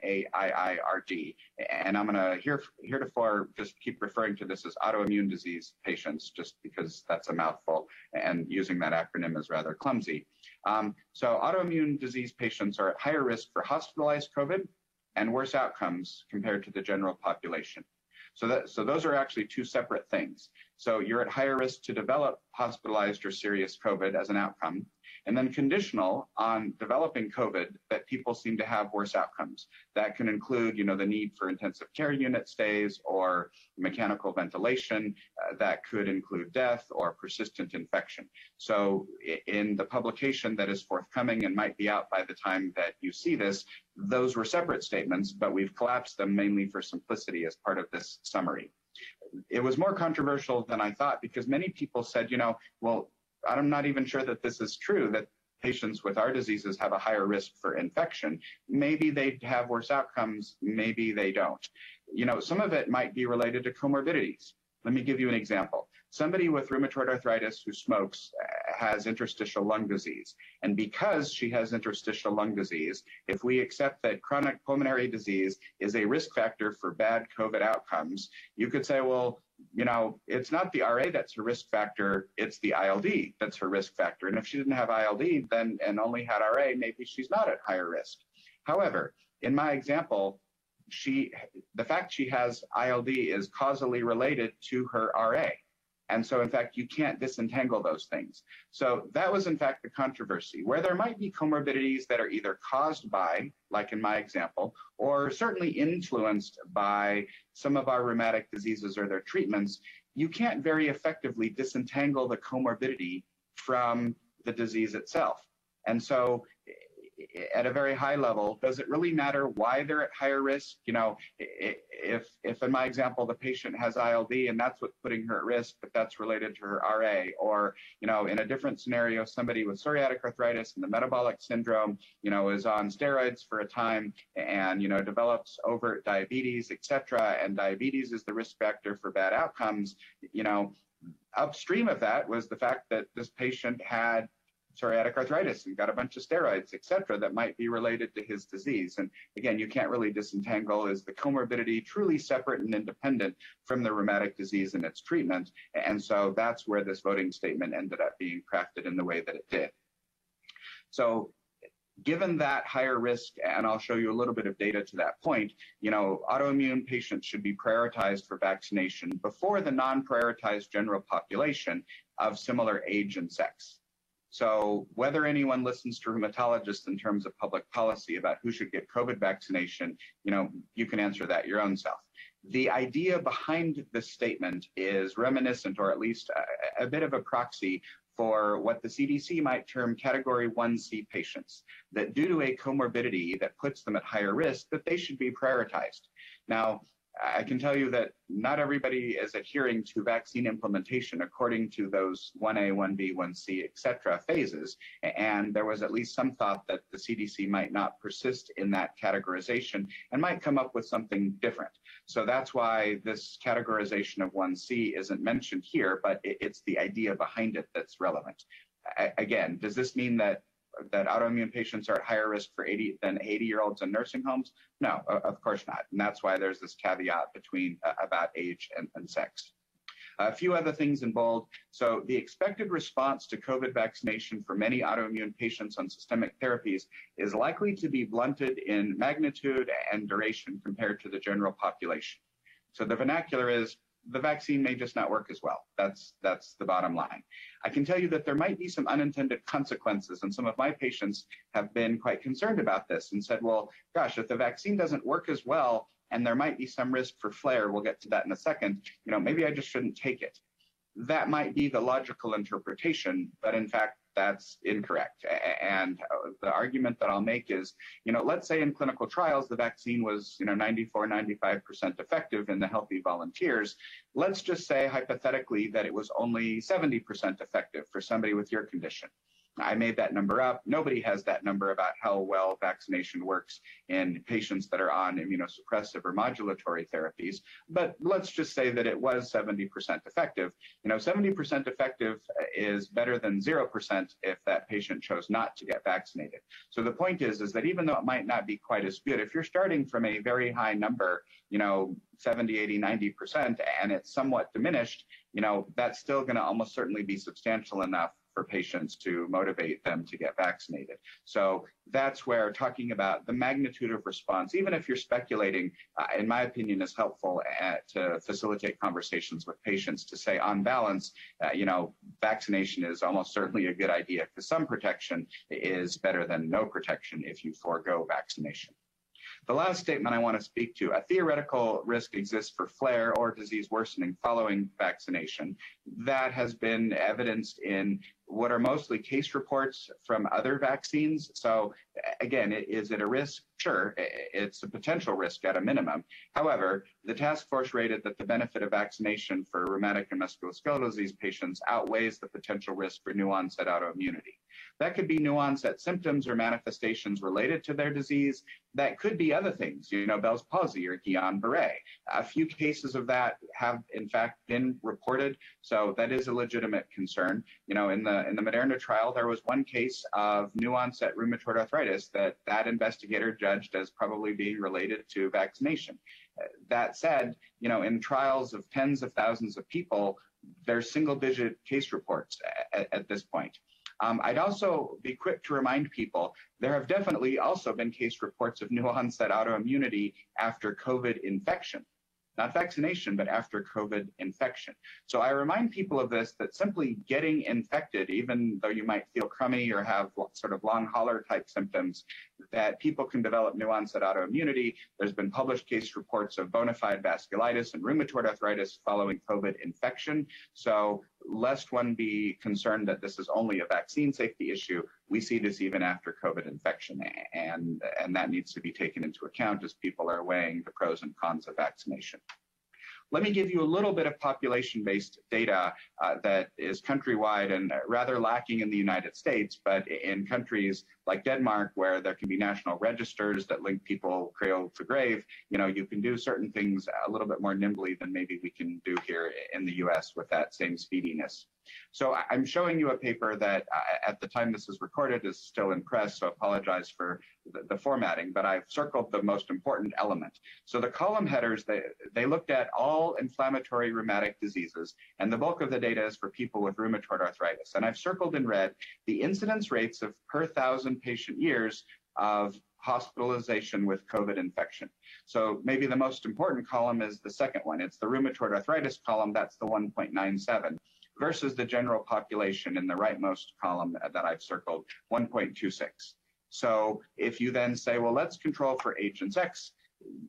AIIRD. And I'm going to here heretofore just keep referring to this as autoimmune disease patients, just because that's a mouthful, and using that acronym is rather clumsy. Um, so autoimmune disease patients are at higher risk for hospitalized COVID and worse outcomes compared to the general population. So that so those are actually two separate things. So you're at higher risk to develop hospitalized or serious COVID as an outcome, and then conditional on developing COVID that people seem to have worse outcomes. That can include, you know, the need for intensive care unit stays or mechanical ventilation. Uh, that could include death or persistent infection. So in the publication that is forthcoming and might be out by the time that you see this, those were separate statements, but we've collapsed them mainly for simplicity as part of this summary it was more controversial than I thought because many people said, you know, well, I'm not even sure that this is true, that patients with our diseases have a higher risk for infection. Maybe they have worse outcomes, maybe they don't. You know, some of it might be related to comorbidities. Let me give you an example. Somebody with rheumatoid arthritis who smokes uh, has interstitial lung disease. And because she has interstitial lung disease, if we accept that chronic pulmonary disease is a risk factor for bad COVID outcomes, you could say, well, you know, it's not the RA that's her risk factor, it's the ILD that's her risk factor. And if she didn't have ILD then and only had RA, maybe she's not at higher risk. However, in my example, she the fact she has ILD is causally related to her RA. And so, in fact, you can't disentangle those things. So, that was, in fact, the controversy where there might be comorbidities that are either caused by, like in my example, or certainly influenced by some of our rheumatic diseases or their treatments. You can't very effectively disentangle the comorbidity from the disease itself. And so, at a very high level, does it really matter why they're at higher risk? You know, if if in my example the patient has ILD and that's what's putting her at risk, but that's related to her RA, or you know, in a different scenario, somebody with psoriatic arthritis and the metabolic syndrome, you know, is on steroids for a time and you know develops overt diabetes, etc. And diabetes is the risk factor for bad outcomes. You know, upstream of that was the fact that this patient had psoriatic arthritis and got a bunch of steroids, et cetera, that might be related to his disease. And again, you can't really disentangle is the comorbidity truly separate and independent from the rheumatic disease and its treatment. And so that's where this voting statement ended up being crafted in the way that it did. So given that higher risk, and I'll show you a little bit of data to that point, you know, autoimmune patients should be prioritized for vaccination before the non-prioritized general population of similar age and sex. So whether anyone listens to rheumatologists in terms of public policy about who should get COVID vaccination, you know, you can answer that your own self. The idea behind this statement is reminiscent, or at least a, a bit of a proxy for what the CDC might term category 1C patients, that due to a comorbidity that puts them at higher risk, that they should be prioritized. Now, I can tell you that not everybody is adhering to vaccine implementation according to those 1A, 1B, 1C, et cetera phases. And there was at least some thought that the CDC might not persist in that categorization and might come up with something different. So that's why this categorization of 1C isn't mentioned here, but it's the idea behind it that's relevant. Again, does this mean that that autoimmune patients are at higher risk for 80 than 80 year olds in nursing homes? No, of course not. And that's why there's this caveat between uh, about age and, and sex. A few other things in bold. So the expected response to COVID vaccination for many autoimmune patients on systemic therapies is likely to be blunted in magnitude and duration compared to the general population. So the vernacular is the vaccine may just not work as well. That's that's the bottom line. I can tell you that there might be some unintended consequences, and some of my patients have been quite concerned about this and said, "Well, gosh, if the vaccine doesn't work as well, and there might be some risk for flare, we'll get to that in a second. You know, maybe I just shouldn't take it." That might be the logical interpretation, but in fact, that's incorrect. And uh, the argument that I'll make is, you know, let's say in clinical trials the vaccine was, you know, 94, 95% effective in the healthy volunteers. Let's just say hypothetically that it was only 70% effective for somebody with your condition. I made that number up. Nobody has that number about how well vaccination works in patients that are on immunosuppressive or modulatory therapies. But let's just say that it was 70% effective. You know, 70% effective is better than 0% if that patient chose not to get vaccinated. So the point is, is that even though it might not be quite as good, if you're starting from a very high number, you know, 70, 80, 90%, and it's somewhat diminished, you know, that's still going to almost certainly be substantial enough for patients to motivate them to get vaccinated. So that's where talking about the magnitude of response, even if you're speculating, uh, in my opinion, is helpful at, to facilitate conversations with patients to say, on balance, uh, you know, vaccination is almost certainly a good idea because some protection is better than no protection if you forego vaccination. The last statement I want to speak to, a theoretical risk exists for flare or disease worsening following vaccination. That has been evidenced in what are mostly case reports from other vaccines. So again, is it a risk? Sure, it's a potential risk at a minimum. However, the task force rated that the benefit of vaccination for rheumatic and musculoskeletal disease patients outweighs the potential risk for new onset autoimmunity. That could be new onset symptoms or manifestations related to their disease. That could be other things, you know, Bell's palsy or Guillain-Barré. A few cases of that have in fact been reported, so that is a legitimate concern. You know, in the in the Moderna trial, there was one case of new onset rheumatoid arthritis that that investigator judged as probably being related to vaccination. That said, you know, in trials of tens of thousands of people, there's single digit case reports at, at this point. Um, I'd also be quick to remind people there have definitely also been case reports of new onset autoimmunity after COVID infection. Not vaccination, but after COVID infection. So I remind people of this that simply getting infected, even though you might feel crummy or have sort of long hauler type symptoms, that people can develop new onset autoimmunity. There's been published case reports of bona fide vasculitis and rheumatoid arthritis following COVID infection. So lest one be concerned that this is only a vaccine safety issue, we see this even after COVID infection, and, and that needs to be taken into account as people are weighing the pros and cons of vaccination. Let me give you a little bit of population-based data uh, that is countrywide and rather lacking in the United States, but in countries like Denmark, where there can be national registers that link people cradle to grave, you know, you can do certain things a little bit more nimbly than maybe we can do here in the US with that same speediness. So I'm showing you a paper that uh, at the time this is recorded is still in press, so apologize for the, the, formatting, but I've circled the most important element. So the column headers, they, they looked at all inflammatory rheumatic diseases, and the bulk of the data is for people with rheumatoid arthritis. And I've circled in red the incidence rates of per thousand patient years of hospitalization with COVID infection. So maybe the most important column is the second one. It's the rheumatoid arthritis column. That's the 1.97 versus the general population in the rightmost column that I've circled, 1.26. So if you then say, well, let's control for agents X,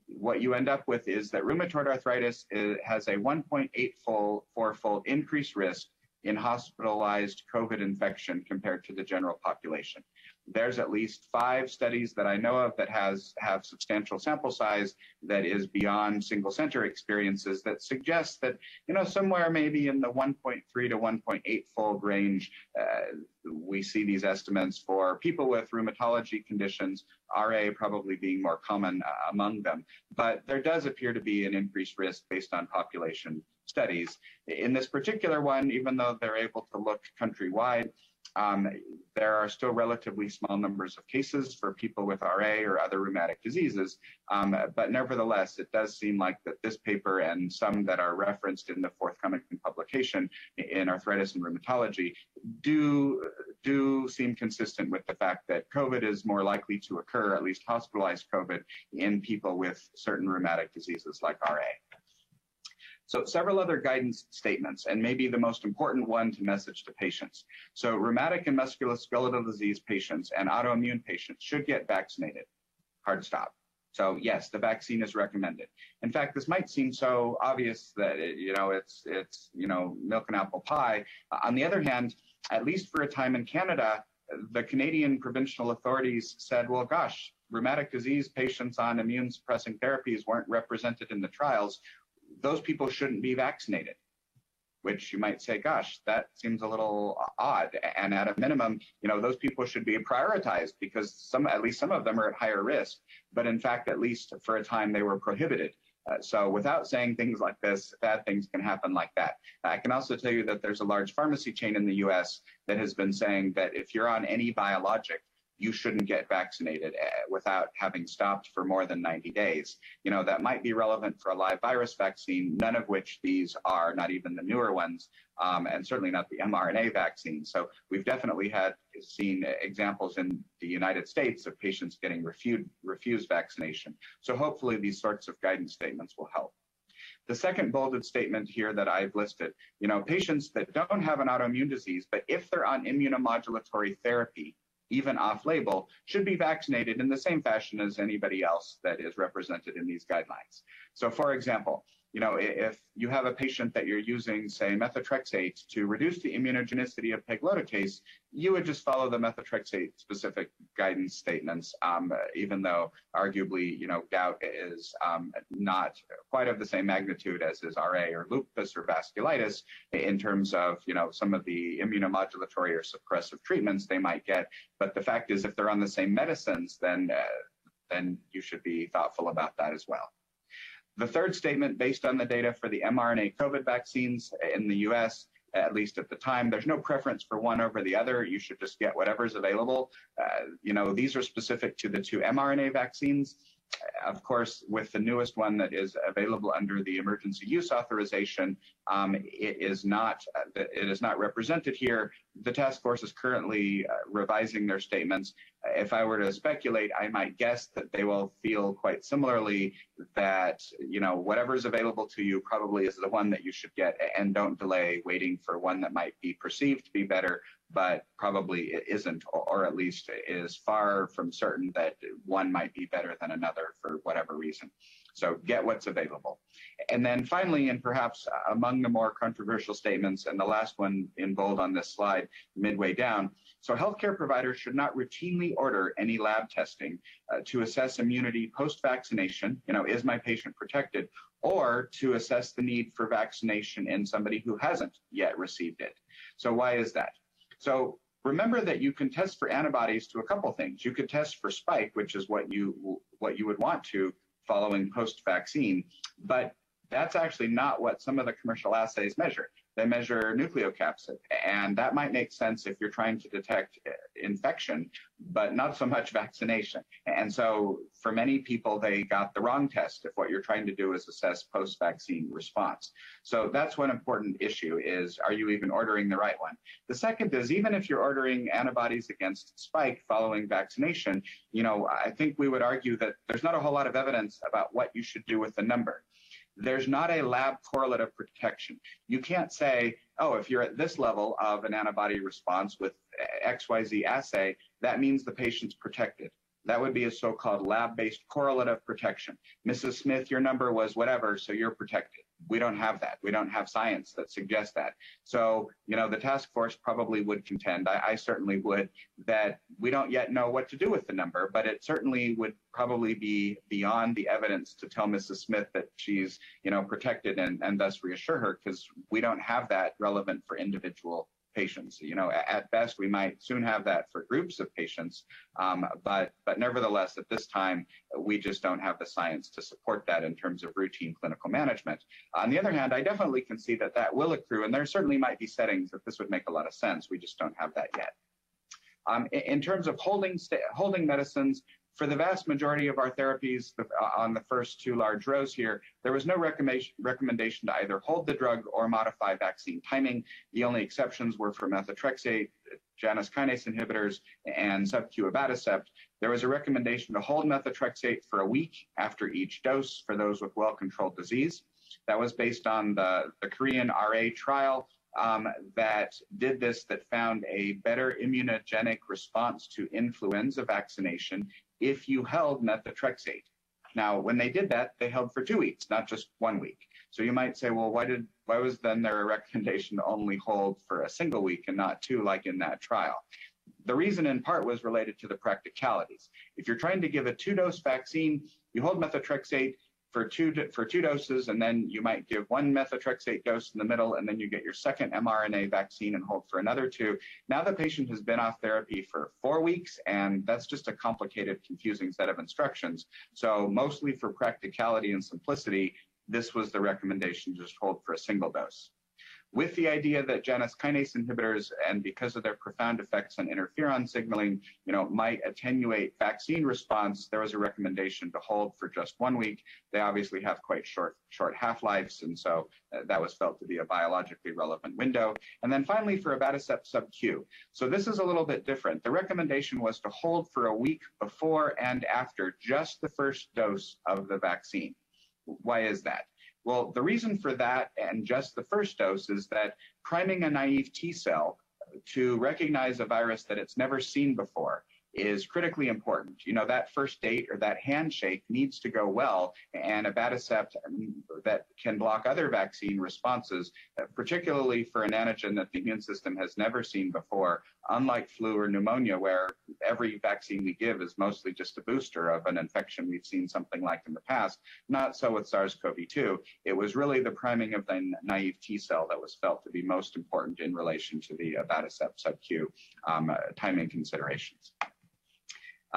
what you end up with is that rheumatoid arthritis has a 1.8 fold, four-fold increased risk in hospitalized COVID infection compared to the general population there's at least five studies that I know of that has have substantial sample size that is beyond single center experiences that suggests that you know somewhere maybe in the 1.3 to 1.8 fold range uh, we see these estimates for people with rheumatology conditions RA probably being more common uh, among them. But there does appear to be an increased risk based on population studies. In this particular one even though they're able to look countrywide um, there are still relatively small numbers of cases for people with RA or other rheumatic diseases, um, but nevertheless, it does seem like that this paper and some that are referenced in the forthcoming publication in arthritis and rheumatology do do seem consistent with the fact that COVID is more likely to occur, at least hospitalized COVID, in people with certain rheumatic diseases like RA. So several other guidance statements, and maybe the most important one to message to patients. So rheumatic and musculoskeletal disease patients and autoimmune patients should get vaccinated. Hard stop. So yes, the vaccine is recommended. In fact, this might seem so obvious that it, you know it's it's you know milk and apple pie. Uh, on the other hand, at least for a time in Canada, the Canadian provincial authorities said, well, gosh, rheumatic disease patients on immune suppressing therapies weren't represented in the trials those people shouldn't be vaccinated which you might say, gosh, that seems a little odd. And at a minimum, you know, those people should be prioritized because some, at least some of them are at higher risk. But in fact, at least for a time, they were prohibited. Uh, so without saying things like this, bad things can happen like that. I can also tell you that there's a large pharmacy chain in the U.S. that has been saying that if you're on any biologic, you shouldn't get vaccinated eh, without having stopped for more than 90 days. You know, that might be relevant for a live virus vaccine, none of which these are, not even the newer ones, um, and certainly not the mRNA vaccine. So we've definitely had seen examples in the United States of patients getting refused, refused vaccination. So hopefully these sorts of guidance statements will help. The second bolded statement here that I've listed, you know, patients that don't have an autoimmune disease, but if they're on immunomodulatory therapy, even off label, should be vaccinated in the same fashion as anybody else that is represented in these guidelines. So, for example, you know, if you have a patient that you're using, say, methotrexate to reduce the immunogenicity of pegloticase, you would just follow the methotrexate specific guidance statements, um, even though arguably, you know, gout is um, not quite of the same magnitude as is RA or lupus or vasculitis in terms of, you know, some of the immunomodulatory or suppressive treatments they might get. But the fact is, if they're on the same medicines, then uh, then you should be thoughtful about that as well. The third statement, based on the data for the mRNA COVID vaccines in the US, at least at the time, there's no preference for one over the other. You should just get whatever's available. Uh, you know, these are specific to the two mRNA vaccines. Of course, with the newest one that is available under the emergency use authorization, um, it is not it is not represented here. the task force is currently uh, revising their statements. If I were to speculate, I might guess that they will feel quite similarly that, you know, whatever is available to you probably is the one that you should get and don't delay waiting for one that might be perceived to be better, but probably it isn't, or at least is far from certain that one might be better than another for whatever reason. So get what's available. And then finally, and perhaps among the more controversial statements, and the last one in bold on this slide, midway down, so healthcare providers should not routinely order any lab testing uh, to assess immunity post-vaccination, you know, is my patient protected, or to assess the need for vaccination in somebody who hasn't yet received it. So why is that? So remember that you can test for antibodies to a couple things. You could test for spike, which is what you what you would want to following post-vaccine, but that's actually not what some of the commercial assays measure. They measure nucleocapsid, and that might make sense if you're trying to detect uh, infection, but not so much vaccination. And so for many people, they got the wrong test if what you're trying to do is assess post-vaccine response. So that's one important issue is, are you even ordering the right one? The second is, even if you're ordering antibodies against spike following vaccination, you know, I think we would argue that there's not a whole lot of evidence about what you should do with the number there's not a lab correlate of protection. You can't say, oh, if you're at this level of an antibody response with XYZ assay, that means the patient's protected. That would be a so-called lab-based correlate of protection. Mrs. Smith, your number was whatever, so you're protected we don't have that. We don't have science that suggests that. So, you know, the task force probably would contend, I, I, certainly would, that we don't yet know what to do with the number, but it certainly would probably be beyond the evidence to tell Mrs. Smith that she's, you know, protected and, and thus reassure her because we don't have that relevant for individual patients. You know, at best, we might soon have that for groups of patients, um, but but nevertheless, at this time, we just don't have the science to support that in terms of routine clinical management. On the other hand, I definitely can see that that will accrue, and there certainly might be settings that this would make a lot of sense. We just don't have that yet. Um, in, in, terms of holding holding medicines, for the vast majority of our therapies uh, on the first two large rows here, there was no recommendation, to either hold the drug or modify vaccine timing. The only exceptions were for methotrexate, Janus kinase inhibitors, and sub-Q abatacept. There was a recommendation to hold methotrexate for a week after each dose for those with well-controlled disease. That was based on the, the Korean RA trial um, that did this that found a better immunogenic response to influenza vaccination if you held methotrexate. Now, when they did that, they held for two weeks, not just one week. So you might say, well, why did why was then there a recommendation to only hold for a single week and not two, like in that trial? The reason in part was related to the practicalities. If you're trying to give a two-dose vaccine, you hold methotrexate, for two for two doses, and then you might give one methotrexate dose in the middle, and then you get your second mRNA vaccine and hold for another two. Now the patient has been off therapy for four weeks, and that's just a complicated, confusing set of instructions. So mostly for practicality and simplicity, this was the recommendation just hold for a single dose with the idea that Janus kinase inhibitors and because of their profound effects on interferon signaling, you know, might attenuate vaccine response, there was a recommendation to hold for just one week. They obviously have quite short short half-lives, and so uh, that was felt to be a biologically relevant window. And then finally for abatacept sub-Q. So this is a little bit different. The recommendation was to hold for a week before and after just the first dose of the vaccine. Why is that? Well, the reason for that and just the first dose is that priming a naive T cell to recognize a virus that it's never seen before is critically important. You know, that first date or that handshake needs to go well, and a abatacept that can block other vaccine responses, particularly for an antigen that the immune system has never seen before, unlike flu or pneumonia, where every vaccine we give is mostly just a booster of an infection we've seen something like in the past. Not so with SARS-CoV-2. It was really the priming of the naive T cell that was felt to be most important in relation to the abatacept sub-Q um, uh, timing considerations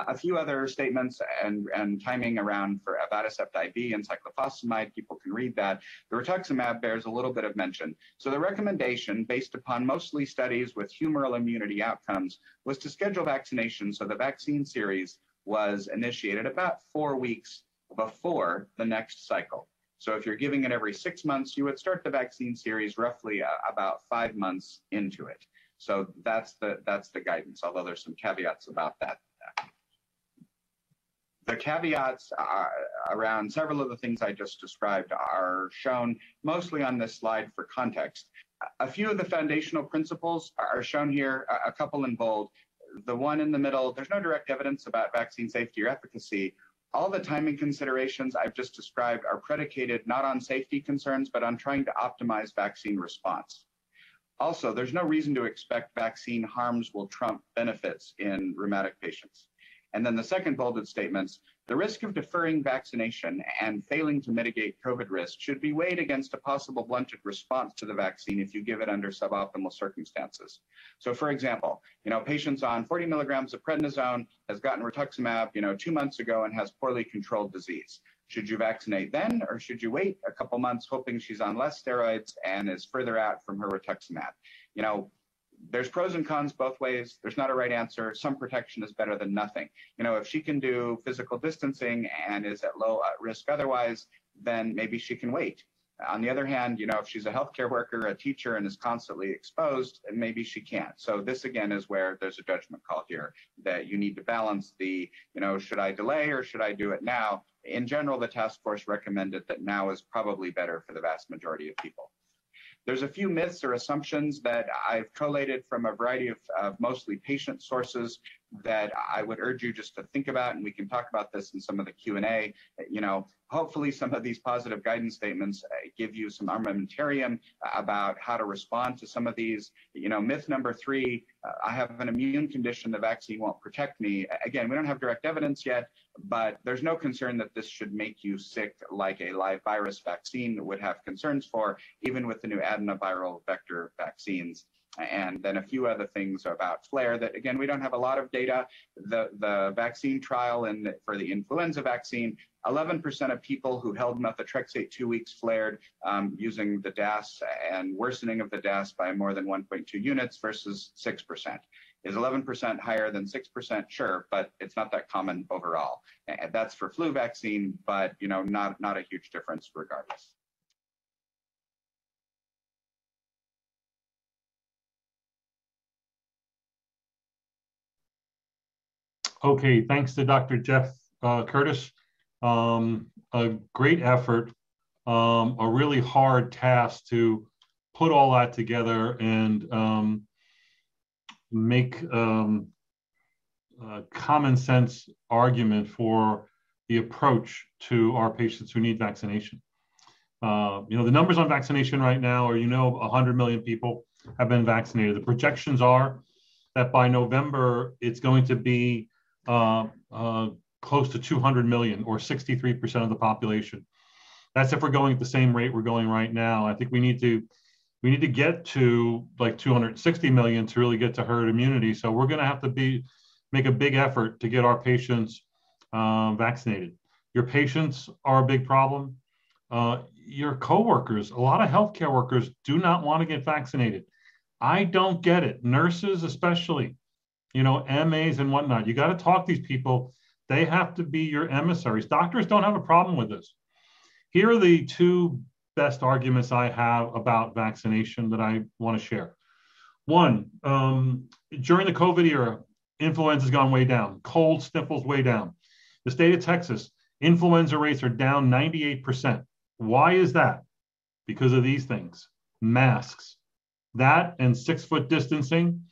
a few other statements and, and timing around for abatacept IV and cyclophosphamide. People can read that. The rituximab bears a little bit of mention. So the recommendation, based upon mostly studies with humoral immunity outcomes, was to schedule vaccination. So the vaccine series was initiated about four weeks before the next cycle. So if you're giving it every six months, you would start the vaccine series roughly uh, about five months into it. So that's the that's the guidance. Although there's some caveats about that. The caveats are, around several of the things I just described are shown mostly on this slide for context. A few of the foundational principles are shown here, a couple in bold. The one in the middle, there's no direct evidence about vaccine safety or efficacy. All the timing considerations I've just described are predicated not on safety concerns, but on trying to optimize vaccine response. Also, there's no reason to expect vaccine harms will trump benefits in rheumatic patients. And then the second bolded statements, the risk of deferring vaccination and failing to mitigate COVID risk should be weighed against a possible blunted response to the vaccine if you give it under suboptimal circumstances. So for example, you know, patients on 40 milligrams of prednisone has gotten rituximab, you know, two months ago and has poorly controlled disease. Should you vaccinate then, or should you wait a couple months hoping she's on less steroids and is further out from her rituximab? You know, there's pros and cons both ways. There's not a right answer. Some protection is better than nothing. You know, if she can do physical distancing and is at low risk otherwise, then maybe she can wait. On the other hand, you know, if she's a healthcare worker, a teacher, and is constantly exposed, maybe she can't. So this again is where there's a judgment call here that you need to balance the, you know, should I delay or should I do it now? In general, the task force recommended that now is probably better for the vast majority of people. There's a few myths or assumptions that I've collated from a variety of, of mostly patient sources that I would urge you just to think about, and we can talk about this in some of the Q&A. You know, hopefully some of these positive guidance statements uh, give you some armamentarium about how to respond to some of these. You know, myth number three, uh, I have an immune condition, the vaccine won't protect me. Again, we don't have direct evidence yet, but there's no concern that this should make you sick like a live virus vaccine would have concerns for, even with the new adenoviral vector vaccines and then a few other things about flare that again we don't have a lot of data the the vaccine trial and for the influenza vaccine 11% of people who held methotrexate two weeks flared um, using the DAS and worsening of the DAS by more than 1.2 units versus 6%. Is 11% higher than 6%? Sure, but it's not that common overall. That's for flu vaccine, but you know, not, not a huge difference regardless. Okay, thanks to Dr. Jeff uh, Curtis. Um, a great effort, um, a really hard task to put all that together and um, make um, a common sense argument for the approach to our patients who need vaccination. Uh, you know, the numbers on vaccination right now are, you know, 100 million people have been vaccinated. The projections are that by November, it's going to be close to 200 million or 63% of the population. That's if we're going at the same rate we're going right now. I think we need to we need to get to like 260 million to really get to herd immunity. So we're going to have to be make a big effort to get our patients uh, vaccinated. Your patients are a big problem. Uh, your coworkers, a lot of healthcare workers do not want to get vaccinated. I don't get it. Nurses, especially, you know, MAs and whatnot. You got to talk these people. They have to be your emissaries. Doctors don't have a problem with this. Here are the two best arguments I have about vaccination that I want to share. One, um, during the COVID era, influenza has gone way down, cold sniffles way down. The state of Texas, influenza rates are down 98%. Why is that? Because of these things masks, that and six foot distancing,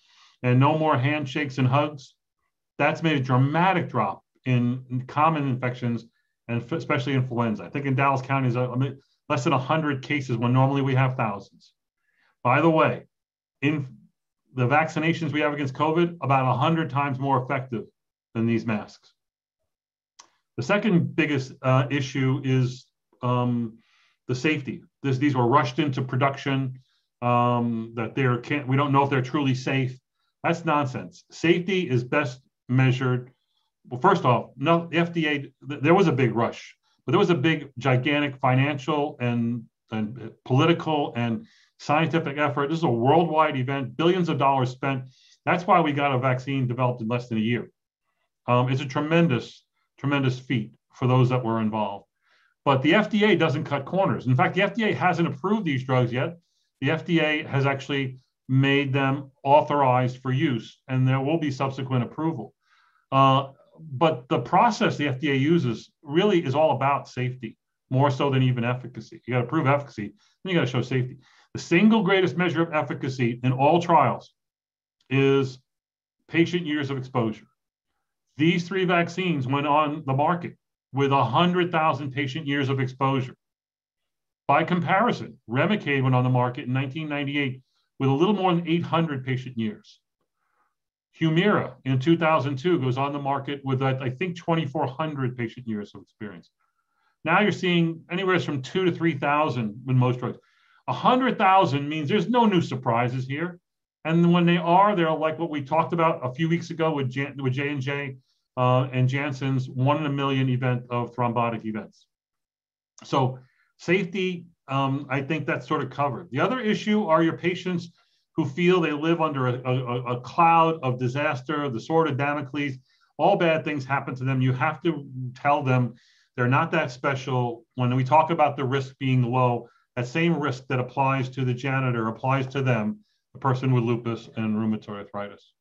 and no more handshakes and hugs. That's made a dramatic drop in common infections and especially influenza. I think in Dallas County is less than 100 cases when normally we have thousands. By the way, in the vaccinations we have against COVID, about 100 times more effective than these masks. The second biggest uh, issue is um, the safety. This, these were rushed into production. Um, that they're can't. We don't know if they're truly safe. That's nonsense. Safety is best measured. Well, first off, no, FDA. There was a big rush, but there was a big, gigantic financial and and political and scientific effort. This is a worldwide event, billions of dollars spent. That's why we got a vaccine developed in less than a year. Um, it's a tremendous, tremendous feat for those that were involved. But the FDA doesn't cut corners. In fact, the FDA hasn't approved these drugs yet. The FDA has actually made them authorized for use, and there will be subsequent approval. Uh, but the process the FDA uses really is all about safety, more so than even efficacy. You got to prove efficacy, then you got to show safety. The single greatest measure of efficacy in all trials is patient years of exposure. These three vaccines went on the market with 100,000 patient years of exposure. By comparison, Remicade went on the market in 1998 with a little more than 800 patient years. Humira in 2002 goes on the market with, I think, 2,400 patient years of experience. Now you're seeing anywhere from two to 3,000 with most drugs. 100,000 means there's no new surprises here. And when they are, they're like what we talked about a few weeks ago with, Jan- with J&J uh, and Janssen's one in a million event of thrombotic events. So safety, um, I think that's sort of covered. The other issue are your patients who feel they live under a, a, a cloud of disaster, the sword of Damocles. All bad things happen to them. You have to tell them they're not that special. When we talk about the risk being low, that same risk that applies to the janitor applies to them, the person with lupus and rheumatoid arthritis.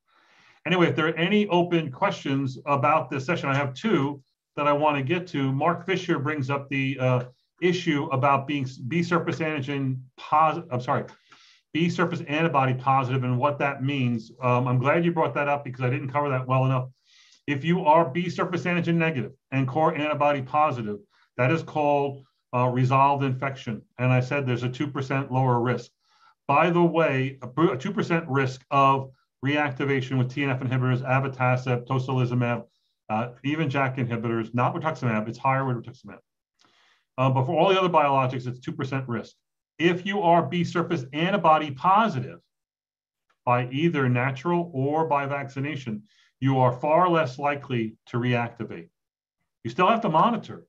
Anyway, if there are any open questions about this session, I have two that I want to get to. Mark Fisher brings up the uh, issue about being B surface antigen positive. I'm sorry, B surface antibody positive and what that means. Um, I'm glad you brought that up because I didn't cover that well enough. If you are B surface antigen negative and core antibody positive, that is called uh, resolved infection. And I said there's a 2% lower risk. By the way, a 2% risk of reactivation with TNF inhibitors, abatacept, tocilizumab, uh, even JAK inhibitors, not rituximab, it's higher with rituximab. Uh, but for all the other biologics, it's 2% risk. If you are B surface antibody positive by either natural or by vaccination, you are far less likely to reactivate. You still have to monitor,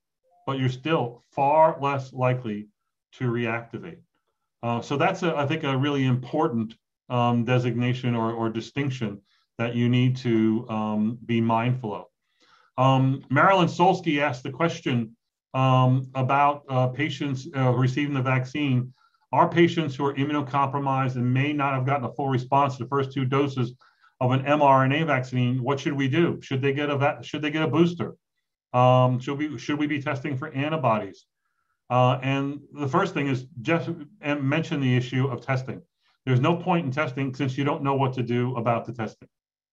but you're still far less likely to reactivate. Uh, so that's, a, I think, a really important um, designation or, or, distinction that you need to um, be mindful of. Um, Marilyn Solsky asked the question um, about uh, patients uh, receiving the vaccine. Are patients who are immunocompromised and may not have gotten a full response to the first two doses of an mRNA vaccine? What should we do? Should they get a va- should they get a booster? Um, should we should we be testing for antibodies? Uh, and the first thing is Jeff mentioned the issue of testing. There's no point in testing since you don't know what to do about the testing.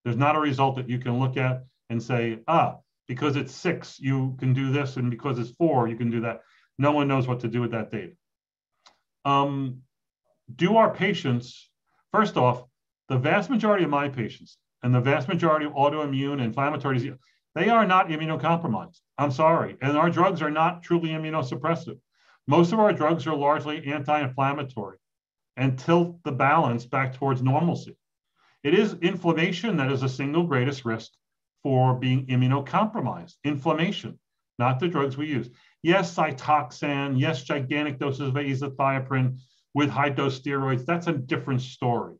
There's not a result that you can look at and say, ah, because it's six, you can do this, and because it's four, you can do that. No one knows what to do with that data. Um, do our patients, first off, the vast majority of my patients and the vast majority of autoimmune inflammatory disease, they are not immunocompromised. I'm sorry. And our drugs are not truly immunosuppressive. Most of our drugs are largely anti inflammatory and tilt the balance back towards normalcy. It is inflammation that is the single greatest risk for being immunocompromised. Inflammation, not the drugs we use. Yes, Cytoxan, yes, gigantic doses of azathioprine with high dose steroids. That's a different story.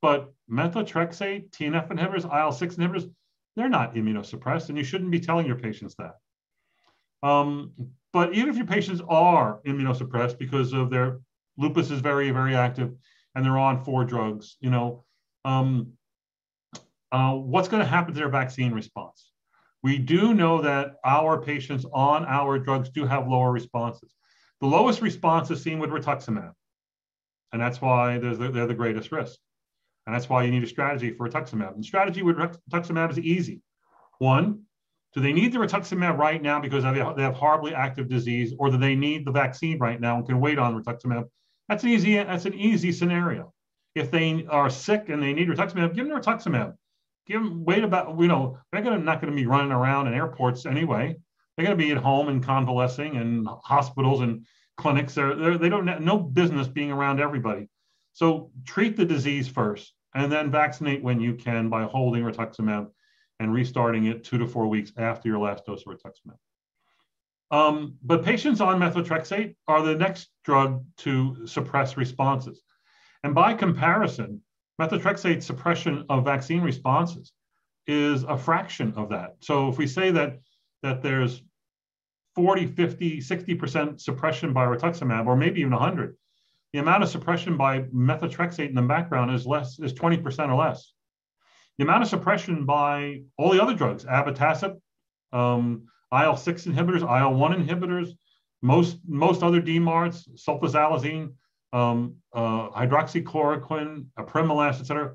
But methotrexate, TNF inhibitors, IL 6 inhibitors, they're not immunosuppressed, and you shouldn't be telling your patients that. Um, but even if your patients are immunosuppressed because of their lupus is very, very active and they're on four drugs, you know, um, uh, what's going to happen to their vaccine response? We do know that our patients on our drugs do have lower responses. The lowest response is seen with rituximab, and that's why they're the, they're the greatest risk. And that's why you need a strategy for rituximab. And strategy with rituximab is easy. One, do they need the rituximab right now because they have horribly active disease, or do they need the vaccine right now and can wait on rituximab? That's an easy. That's an easy scenario. If they are sick and they need rituximab, give them rituximab give them wait about you know they're gonna not going to be running around in airports anyway. They're going to be at home and convalescing and hospitals and clinics. They're, they're they don't no business being around everybody. So treat the disease first and then vaccinate when you can by holding rituximab and restarting it two to four weeks after your last dose of rituximab. Um, but patients on methotrexate are the next drug to suppress responses. And by comparison methotrexate suppression of vaccine responses is a fraction of that. So if we say that that there's 40, 50, 60% suppression by rituximab, or maybe even 100, the amount of suppression by methotrexate in the background is less is 20% or less. The amount of suppression by all the other drugs, abatacept, um, IL-6 inhibitors, IL-1 inhibitors, most most other DMARDs, sulfasalazine, um, uh, hydroxychloroquine, apremilast, et cetera,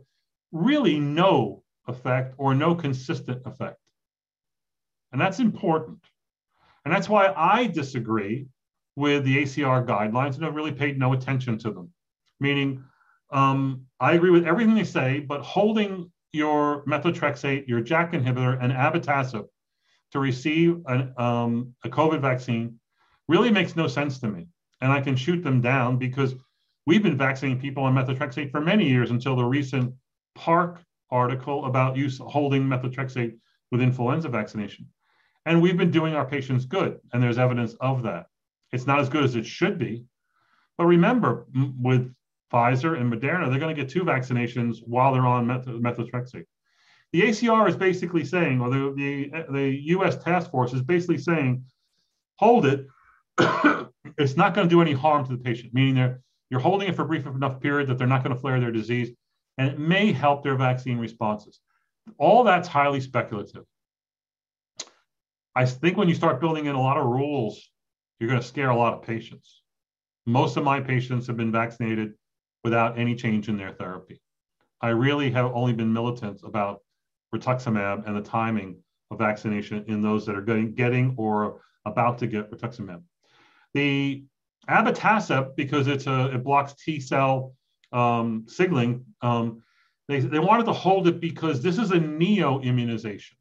really no effect or no consistent effect. And that's important. And that's why I disagree with the ACR guidelines and have really paid no attention to them. Meaning, um, I agree with everything they say, but holding your methotrexate, your JAK inhibitor, and abatacept to receive an, um, a COVID vaccine really makes no sense to me. And I can shoot them down because we've been vaccinating people on methotrexate for many years until the recent Park article about use holding methotrexate with influenza vaccination. And we've been doing our patients good, and there's evidence of that. It's not as good as it should be. But remember, with Pfizer and Moderna, they're going to get two vaccinations while they're on meth- methotrexate. The ACR is basically saying, or the, the, the US task force is basically saying, hold it. it's not going to do any harm to the patient, meaning they're, you're holding it for a brief enough period that they're not going to flare their disease, and it may help their vaccine responses. All that's highly speculative. I think when you start building in a lot of rules, you're going to scare a lot of patients. Most of my patients have been vaccinated without any change in their therapy. I really have only been militant about rituximab and the timing of vaccination in those that are getting, getting or about to get rituximab. The abatacept, because it's a, it blocks T cell um, signaling, um, they, they wanted to hold it because this is a neo immunization.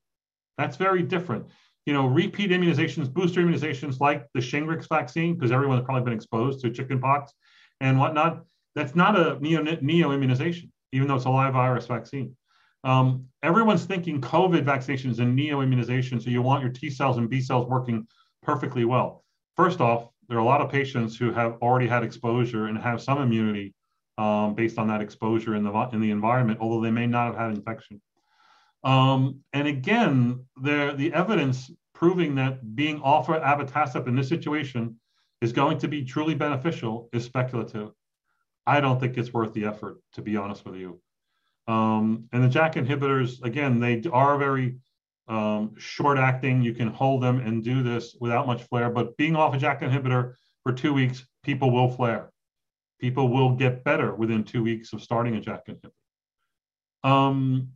That's very different you know, repeat immunizations, booster immunizations like the Shingrix vaccine, because everyone's probably been exposed to chickenpox and whatnot. That's not a neo, neo immunization, even though it's a live virus vaccine. Um, everyone's thinking COVID vaccination is a neo immunization, so you want your T cells and B cells working perfectly well. First off, there are a lot of patients who have already had exposure and have some immunity um, based on that exposure in the in the environment, although they may not have had infection. Um, and again, there the evidence proving that being offered abatacept in this situation is going to be truly beneficial is speculative. I don't think it's worth the effort, to be honest with you. Um, and the JAK inhibitors, again, they are very um, short acting. You can hold them and do this without much flare. But being off a JAK inhibitor for two weeks, people will flare. People will get better within two weeks of starting a JAK inhibitor. Um,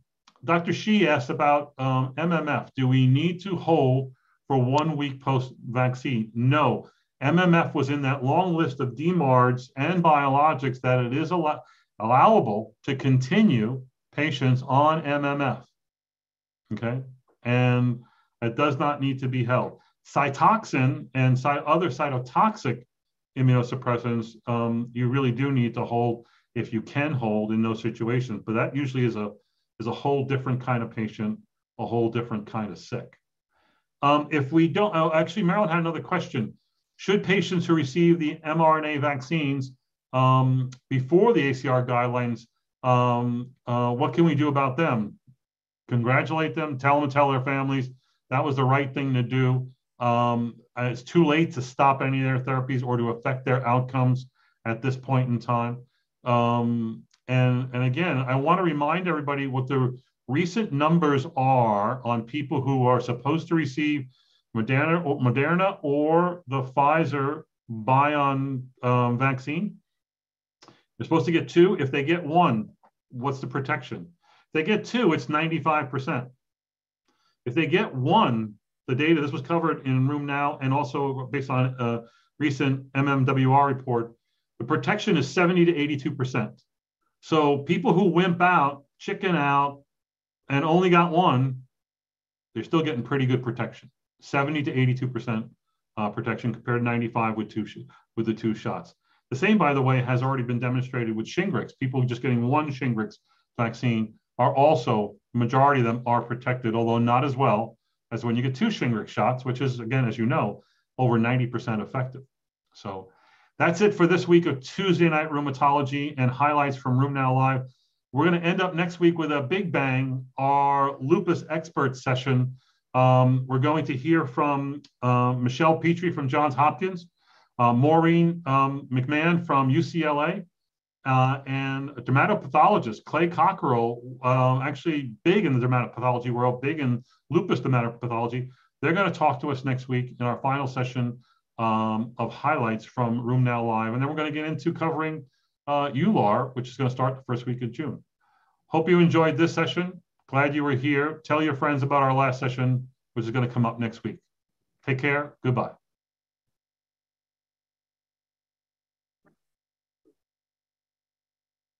Dr. Shi asked about um, MMF. Do we need to hold for one week post vaccine? No. MMF was in that long list of DMARDs and biologics that it is allow- allowable to continue patients on MMF. Okay. And it does not need to be held. Cytoxan and cy- other cytotoxic immunosuppressants, um, you really do need to hold if you can hold in those situations. But that usually is a is a whole different kind of patient, a whole different kind of sick. Um, if we don't, oh, actually, Marilyn had another question. Should patients who receive the mRNA vaccines um, before the ACR guidelines, um, uh, what can we do about them? Congratulate them, tell them tell their families that was the right thing to do. Um, it's too late to stop any of their therapies or to affect their outcomes at this point in time. Um, and, and again, I want to remind everybody what the recent numbers are on people who are supposed to receive Moderna or, Moderna or the Pfizer Bion um, vaccine. They're supposed to get two. If they get one, what's the protection? They get two, it's 95%. If they get one, the data, this was covered in RheumNow and also based on a recent MMWR report, the protection is 70 to 82%. So people who wimp out, chicken out, and only got one, they're still getting pretty good protection. 70 to 82% uh, protection compared to 95 with two with the two shots. The same, by the way, has already been demonstrated with Shingrix. People just getting one Shingrix vaccine are also, majority of them are protected, although not as well as when you get two Shingrix shots, which is, again, as you know, over 90% effective. So that's it for this week of Tuesday Night Rheumatology and highlights from RheumNow Live. We're going to end up next week with a big bang, our lupus expert session. Um, we're going to hear from uh, Michelle Petri from Johns Hopkins. uh, Maureen um, McMahon from UCLA, uh, and a dermatopathologist, Clay Cockerell, um, actually big in the dermatopathology world, big in lupus dermatopathology. They're going to talk to us next week in our final session um, of highlights from RheumNow Live. And then we're going to get into covering uh, EULAR, which is going to start the first week of June. Hope you enjoyed this session. Glad you were here. Tell your friends about our last session, which is going to come up next week. Take care. Goodbye.